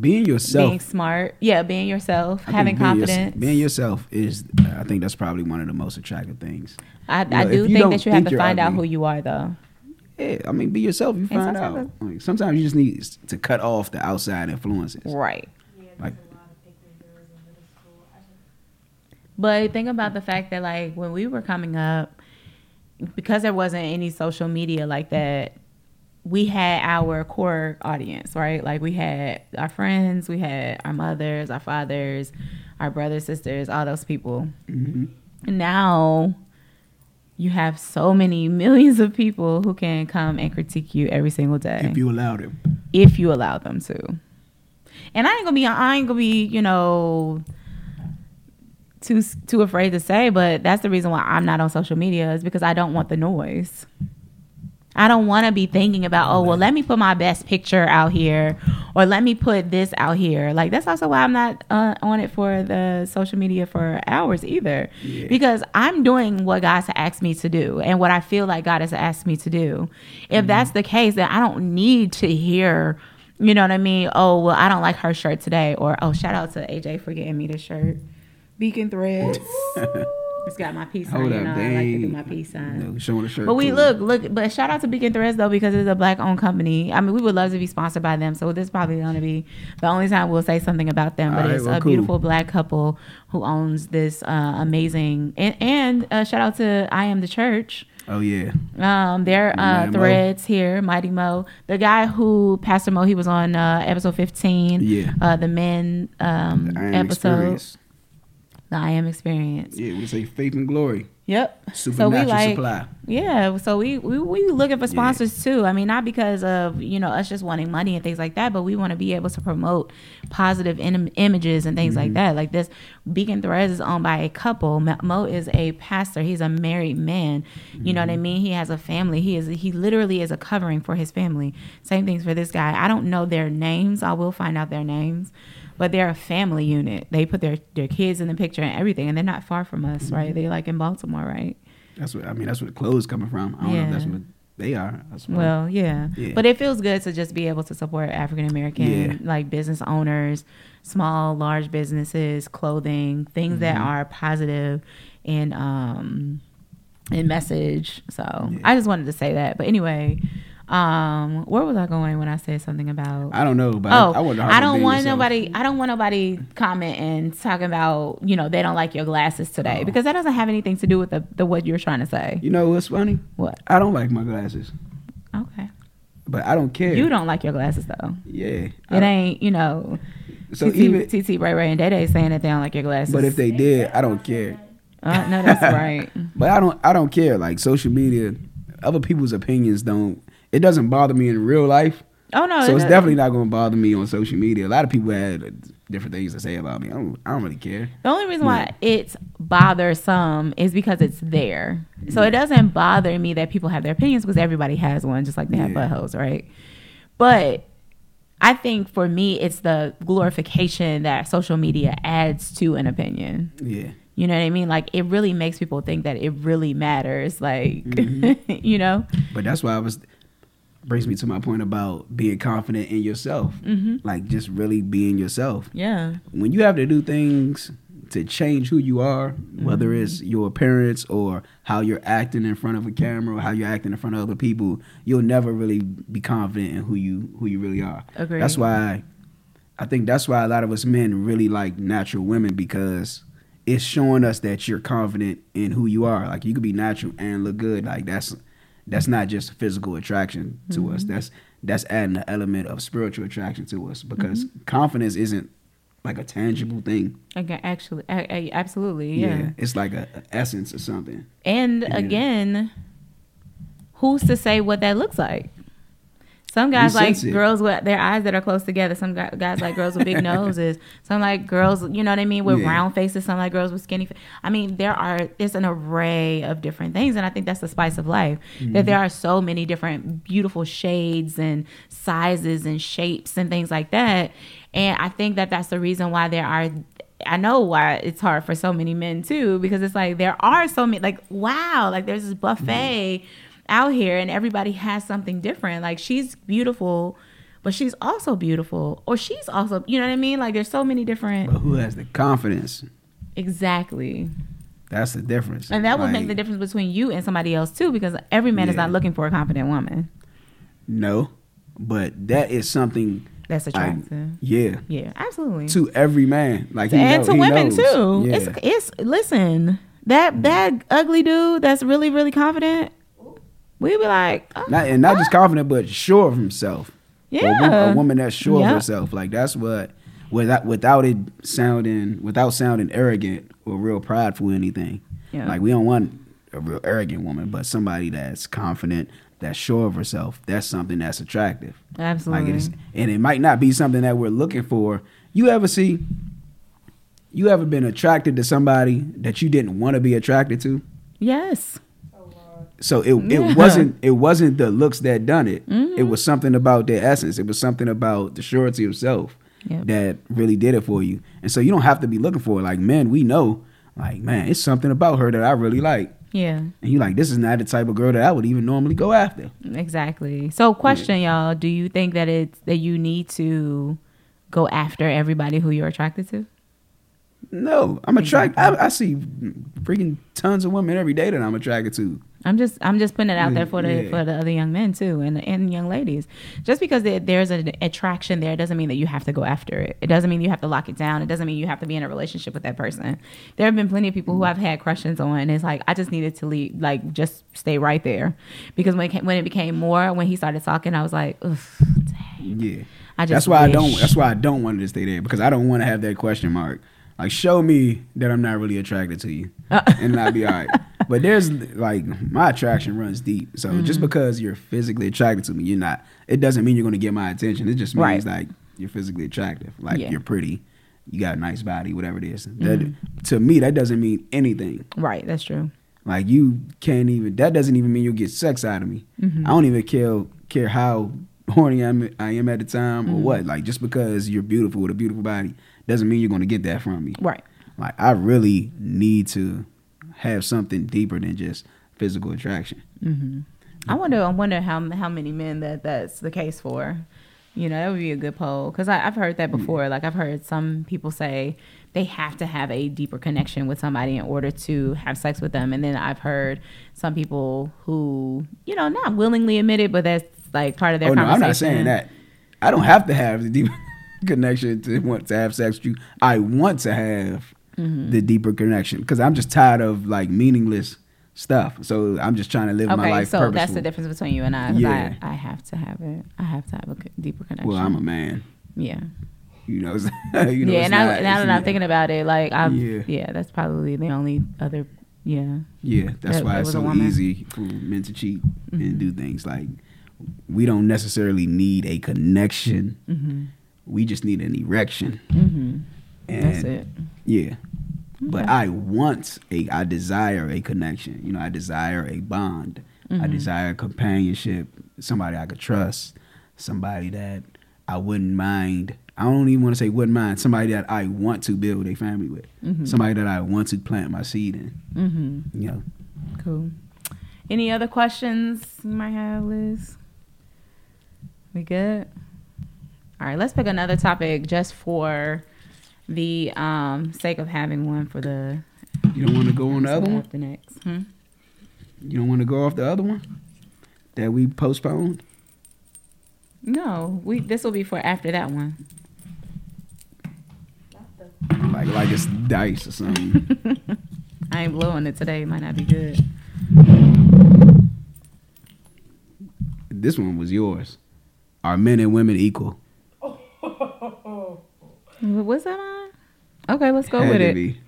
being yourself, being smart. Yeah, being yourself, I having being confidence. being yourself is, I think that's probably one of the most attractive things. I, know, I do think that you have to find out who you are, though. Yeah, I mean, be yourself. You find out. sometimes- Like, sometimes you just need to cut off the outside influences. Right. Yeah, Like- a lot of pictures there was in middle school. I just But think about the fact that like when we were coming up, because there wasn't any social media like that, we had our core audience, right? Like we had our friends, we had our mothers, our fathers, our brothers, sisters, all those people. hmm Now you have so many millions of people who can come and critique you every single day If you allow them. if you allow them to. And I ain't gonna be I ain't gonna be, you know, too too afraid to say, but that's the reason why I'm not on social media is because I don't want the noise. I don't want to be thinking about, oh, well, let me put my best picture out here or let me put this out here. Like, that's also why I'm not uh, on it for the social media for hours either. Yeah. Because I'm doing what God has asked me to do and what I feel like God has asked me to do. If that's the case, then I don't need to hear, you know what I mean? Oh, well, I don't like her shirt today. Or, oh, shout out to AJ for getting me the shirt. Beacon Threads. it's got my peace sign. Hold You up, know, I like to do my peace sign. No, showing the shirt. But we too. look, look, but shout out to Beacon Threads though because it's a black owned company. I mean, we would love to be sponsored by them. So this is probably going to be the only time we'll say something about them. But All right, it's well, a cool. beautiful black couple who owns this uh, amazing and and uh, shout out to I am the church. Oh yeah. Um, their uh, Mighty Mo. threads here, Mighty Mo, the guy who Pastor Mo, he was on uh, episode fifteen. Yeah. uh, the men um, I am episode, experienced. The I am experience. Yeah, we say faith and glory. Yep. Supernatural supply. Yeah, so we we we looking for sponsors too. I mean, not because of you know us just wanting money and things like that, but we want to be able to promote positive in- images and things Mm-hmm. like that. Like this, Beacon Threads is owned by a couple. Mo- is a pastor. He's a married man. You know what Mm-hmm. I mean? He has a family. He is he literally is a covering for his family. Same things for this guy. I don't know their names. I will find out their names. But they're a family unit. They put their, their kids in the picture and everything, and they're not far from us, Mm-hmm. right? They like in Baltimore, right? That's what I mean. That's where the clothes coming from. I don't know if that's Yeah. what They are. Well, yeah. Yeah. But it feels good to just be able to support African American Yeah. like business owners, small, large businesses, clothing, things that Mm-hmm. are positive and um and message. So Yeah. I just wanted to say that. But anyway, um, where was I going when I said something about I don't know, but Oh, I, I, I don't want yourself. nobody. I don't want nobody commenting talking about you know they don't like your glasses today Oh. because that doesn't have anything to do with the, the what you're trying to say. You know what's funny? What? I don't like my glasses, Okay. but I don't care. You don't like your glasses though. Yeah. It ain't you know. so TT, even, TT Ray Ray and Day Day saying that they don't like your glasses. but if they did, I don't care. uh, no, that's right. But I don't. I don't care. Like social media, other people's opinions don't. It doesn't bother me in real life. Oh no, so it's definitely not going to bother me on social media. A lot of people had different things to say about me. I don't. I don't really care. The only reason why it's bothersome is because it's there. So it doesn't bother me that people have their opinions because everybody has one, just like they have Yeah. buttholes, right? But I think for me, it's the glorification that social media adds to an opinion. Yeah. You know what I mean? Like it really makes people think that it really matters. Like, mm-hmm. you know? But that's why I was brings me to my point about being confident in yourself. Mm-hmm. Like just really being yourself. Yeah. When you have to do things to change who you are, whether Mm-hmm. it's your appearance or how you're acting in front of a camera or how you're acting in front of other people, you'll never really be confident in who you who you really are. Agreed. That's why I think that's why a lot of us men really like natural women because it's showing us that you're confident in who you are. Like you could be natural and look good. Like that's that's not just physical attraction to us. Mm-hmm. That's that's adding an element of spiritual attraction to us because Mm-hmm. confidence isn't like a tangible thing. Okay, actually, I, I, absolutely, yeah. it's like a, a essence or something. And Yeah. again, who's to say what that looks like? Some guys like girls with their eyes that are close together. Some guys like girls with big noses. Some like girls, you know what I mean, with Yeah. round faces. Some like girls with skinny. Fa- I mean, there are there's an array of different things, and I think that's the spice of life. Mm-hmm. That there are so many different beautiful shades and sizes and shapes and things like that. And I think that that's the reason why there are I know why it's hard for so many men too, because it's like there are so many like wow, like there's this buffet out here and everybody has something different. Like she's beautiful, but she's also beautiful. Or she's also you know what I mean? Like there's so many different But who has the confidence? Exactly. That's the difference. And that would make the difference between you and somebody else too, because every man is not looking for a confident woman. No, but that is something. That's attractive. yeah, yeah, absolutely. to every man. Like he and know- to women knows. too. Yeah. It's it's listen that that ugly dude that's really really confident. We be like, oh, not and not just confident, but sure of himself. Or a Yeah. a, woman that's sure Yep. of herself. Like that's what without without it sounding without sounding arrogant or real prideful or anything. Yeah. Like we don't want a real arrogant woman, but somebody that's confident, that's sure of herself. That's something that's attractive. absolutely. Like it is, and it might not be something that we're looking for. You ever see? You ever been attracted to somebody that you didn't want to be attracted to? yes. So it Yeah. it wasn't it wasn't the looks that done it. Mhm. It was something about their essence. It was something about the surety of self Yep. that really did it for you. And so you don't have to be looking for it. Like men, we know. Like man, it's something about her that I really like. Yeah. And you're like this is not the type of girl that I would even normally go after. Exactly. So, question, y'all: Do you think that it's that you need to go after everybody who you're attracted to? No, I'm attracted. I, I see freaking tons of women every day that I'm attracted to. I'm just I'm just putting it out there for the Yeah. for the other young men too and and young ladies. Just because there- there's an attraction there doesn't mean that you have to go after it. It doesn't mean you have to lock it down. It doesn't mean you have to be in a relationship with that person. There have been plenty of people who mm. I've had crushes on, and it's like I just needed to leave, like just stay right there, because when it came, when it became more, when he started talking, I was like. Yeah. I just that's why I don't. That's why I don't want to stay there because I don't want to have that question mark. Like, show me that I'm not really attracted to you, and I'll be all right. But there's like my attraction runs deep. So Mm-hmm. just because you're physically attracted to me, you're not. It doesn't mean you're going to get my attention. It just means Right. like you're physically attractive. Like Yeah. you're pretty, you got a nice body, whatever it is. Mm-hmm. That to me, that doesn't mean anything. right. That's true. Like you can't even. That doesn't even mean you'll get sex out of me. Mm-hmm. I don't even care care how horny I'm, I am at the time Mm-hmm. or what. Like just because you're beautiful with a beautiful body doesn't mean you're going to get that from me. Right. Like I really need to have something deeper than just physical attraction. Mm-hmm. I wonder. I wonder how how many men that that's the case for. You know, that would be a good poll because I've heard that before. Like I've heard some people say they have to have a deeper connection with somebody in order to have sex with them, and then I've heard some people who, you know, not willingly admit it, but that's like part of their Oh no. I'm not saying that. I don't have to have the deep connection to want to have sex with you. I want to have Mm-hmm. the deeper connection because I'm just tired of like meaningless stuff. So I'm just trying to live my Okay, life so purposeful. that's the difference between you and I. Yeah. I, I have to have it. I have to have a deeper connection. Well, I'm a man. yeah. You know, you know yeah, and I, not, now that I'm thinking about it, like I'm, Yeah. yeah. that's probably the only other, yeah, Yeah, that's that- why that it's so. Mm-hmm. easy for men to cheat and do things like we don't necessarily need a connection. mm-hmm. We just need an erection. Mm-hmm. And that's it. Yeah. But I want a I desire a connection. You know, I desire a bond. Mm-hmm. I desire companionship, somebody I could trust, somebody that I wouldn't mind. I don't even want to say wouldn't mind, somebody that I want to build a family with. Somebody that I want to plant my seed in. Mm-hmm. You know. Cool. Any other questions you might have, Liz? We good? All right, let's pick another topic just for the um, sake of having one for the You don't want to go on the other one? after next. Hmm? You don't want to go off the other one that we postponed? No, we. This will be for after that one. Like like it's dice or something. I ain't blowing it today. It might not be good. this one was yours. Are men and women equal? Wh- What's that on? Okay, let's go Had with to it. be.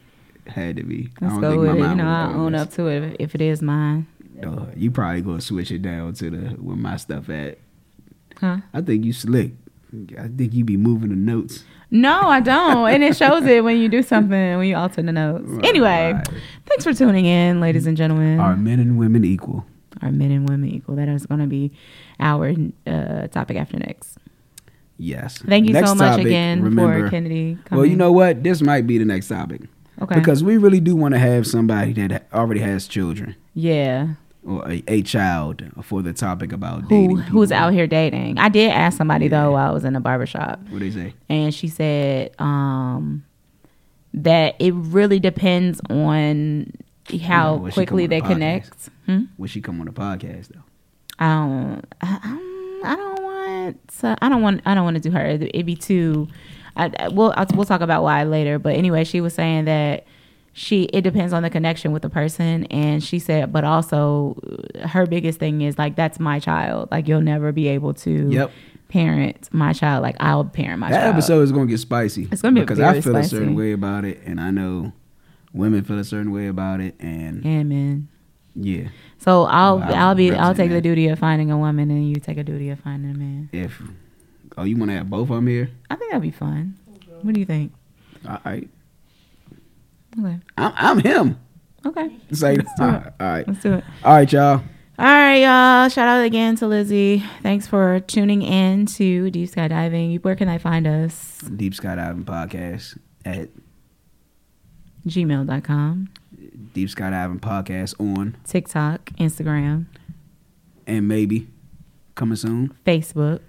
Had to be. Let's don't go with it. You know, I'll own up to it if, if it is mine. Uh, you probably gonna switch it down to the where my stuff at. Huh? I think you slick. I think you be moving the notes. No, I don't. and it shows it when you do something, when you alter the notes. Right, anyway, right. thanks for tuning in, ladies and gentlemen. Are men and women equal? Are men and women equal? That is going to be our uh, topic after next. Yes. Thank you Next so much topic, again remember- for Kennedy. Coming. Well, you know what? This might be the next topic okay. because we really do want to have somebody that already has children yeah, or a, a child for the topic about dating. who who's out here dating? I did ask somebody though while I was in a barbershop. What they say? and she said um, that it really depends on how will she quickly they the connect. Hmm? Would she come on the podcast though? I don't. I, I'm- I don't To, I don't want. I don't want to do her. It'd, be too. I, I- we'll I'll, we'll talk about why later. But anyway, she was saying that she it depends on the connection with the person, and she said, but also uh, her biggest thing is like that's my child. Like you'll never be able to Yep. parent my child. Like I'll parent my child. That child. episode is gonna get spicy. It's gonna be because I feel a certain way about it, and I know women feel a certain way about it, and Amen. yeah, So I'll Well, I'll be I'll take the duty of finding a woman and you take a duty of finding a man. if oh you want to have both of them here, I think that'd be fun. What do you think? all right, Okay. I'm, I'm him. Okay. Say, do it. All right. Let's do it. all right, y'all. All right, y'all. Shout out again to Lizzie. Thanks for tuning in to Deep Skydiving. Where can I find us? Deep Skydiving Podcast at Gmail.com, Deep Skydiving Podcast on, TikTok, Instagram, and maybe coming soon Facebook,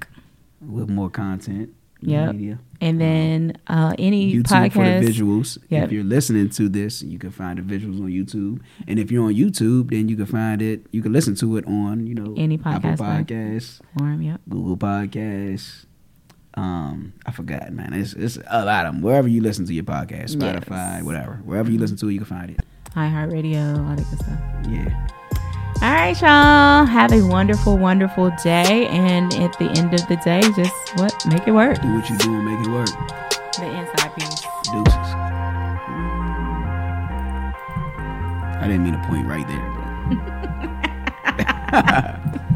with more content. Yeah. and then uh, any YouTube for the podcast. visuals. Yep. If you're listening to this, you can find the visuals on YouTube. And if you're on YouTube, then you can find it. You can listen to it on you know Any Apple podcast platform. Podcasts, yep. Google Podcasts. Um, I forgot, man. It's it's a lot of them. Wherever you listen to your podcast, Spotify, Yes. whatever. Wherever you listen to it, you can find it. iHeartRadio, all that good stuff. Yeah. All right, y'all. Have a wonderful, wonderful day. And at the end of the day, just what? Make it work. Do what you do and make it work. The inside piece. Deuces. I didn't mean to point right there, but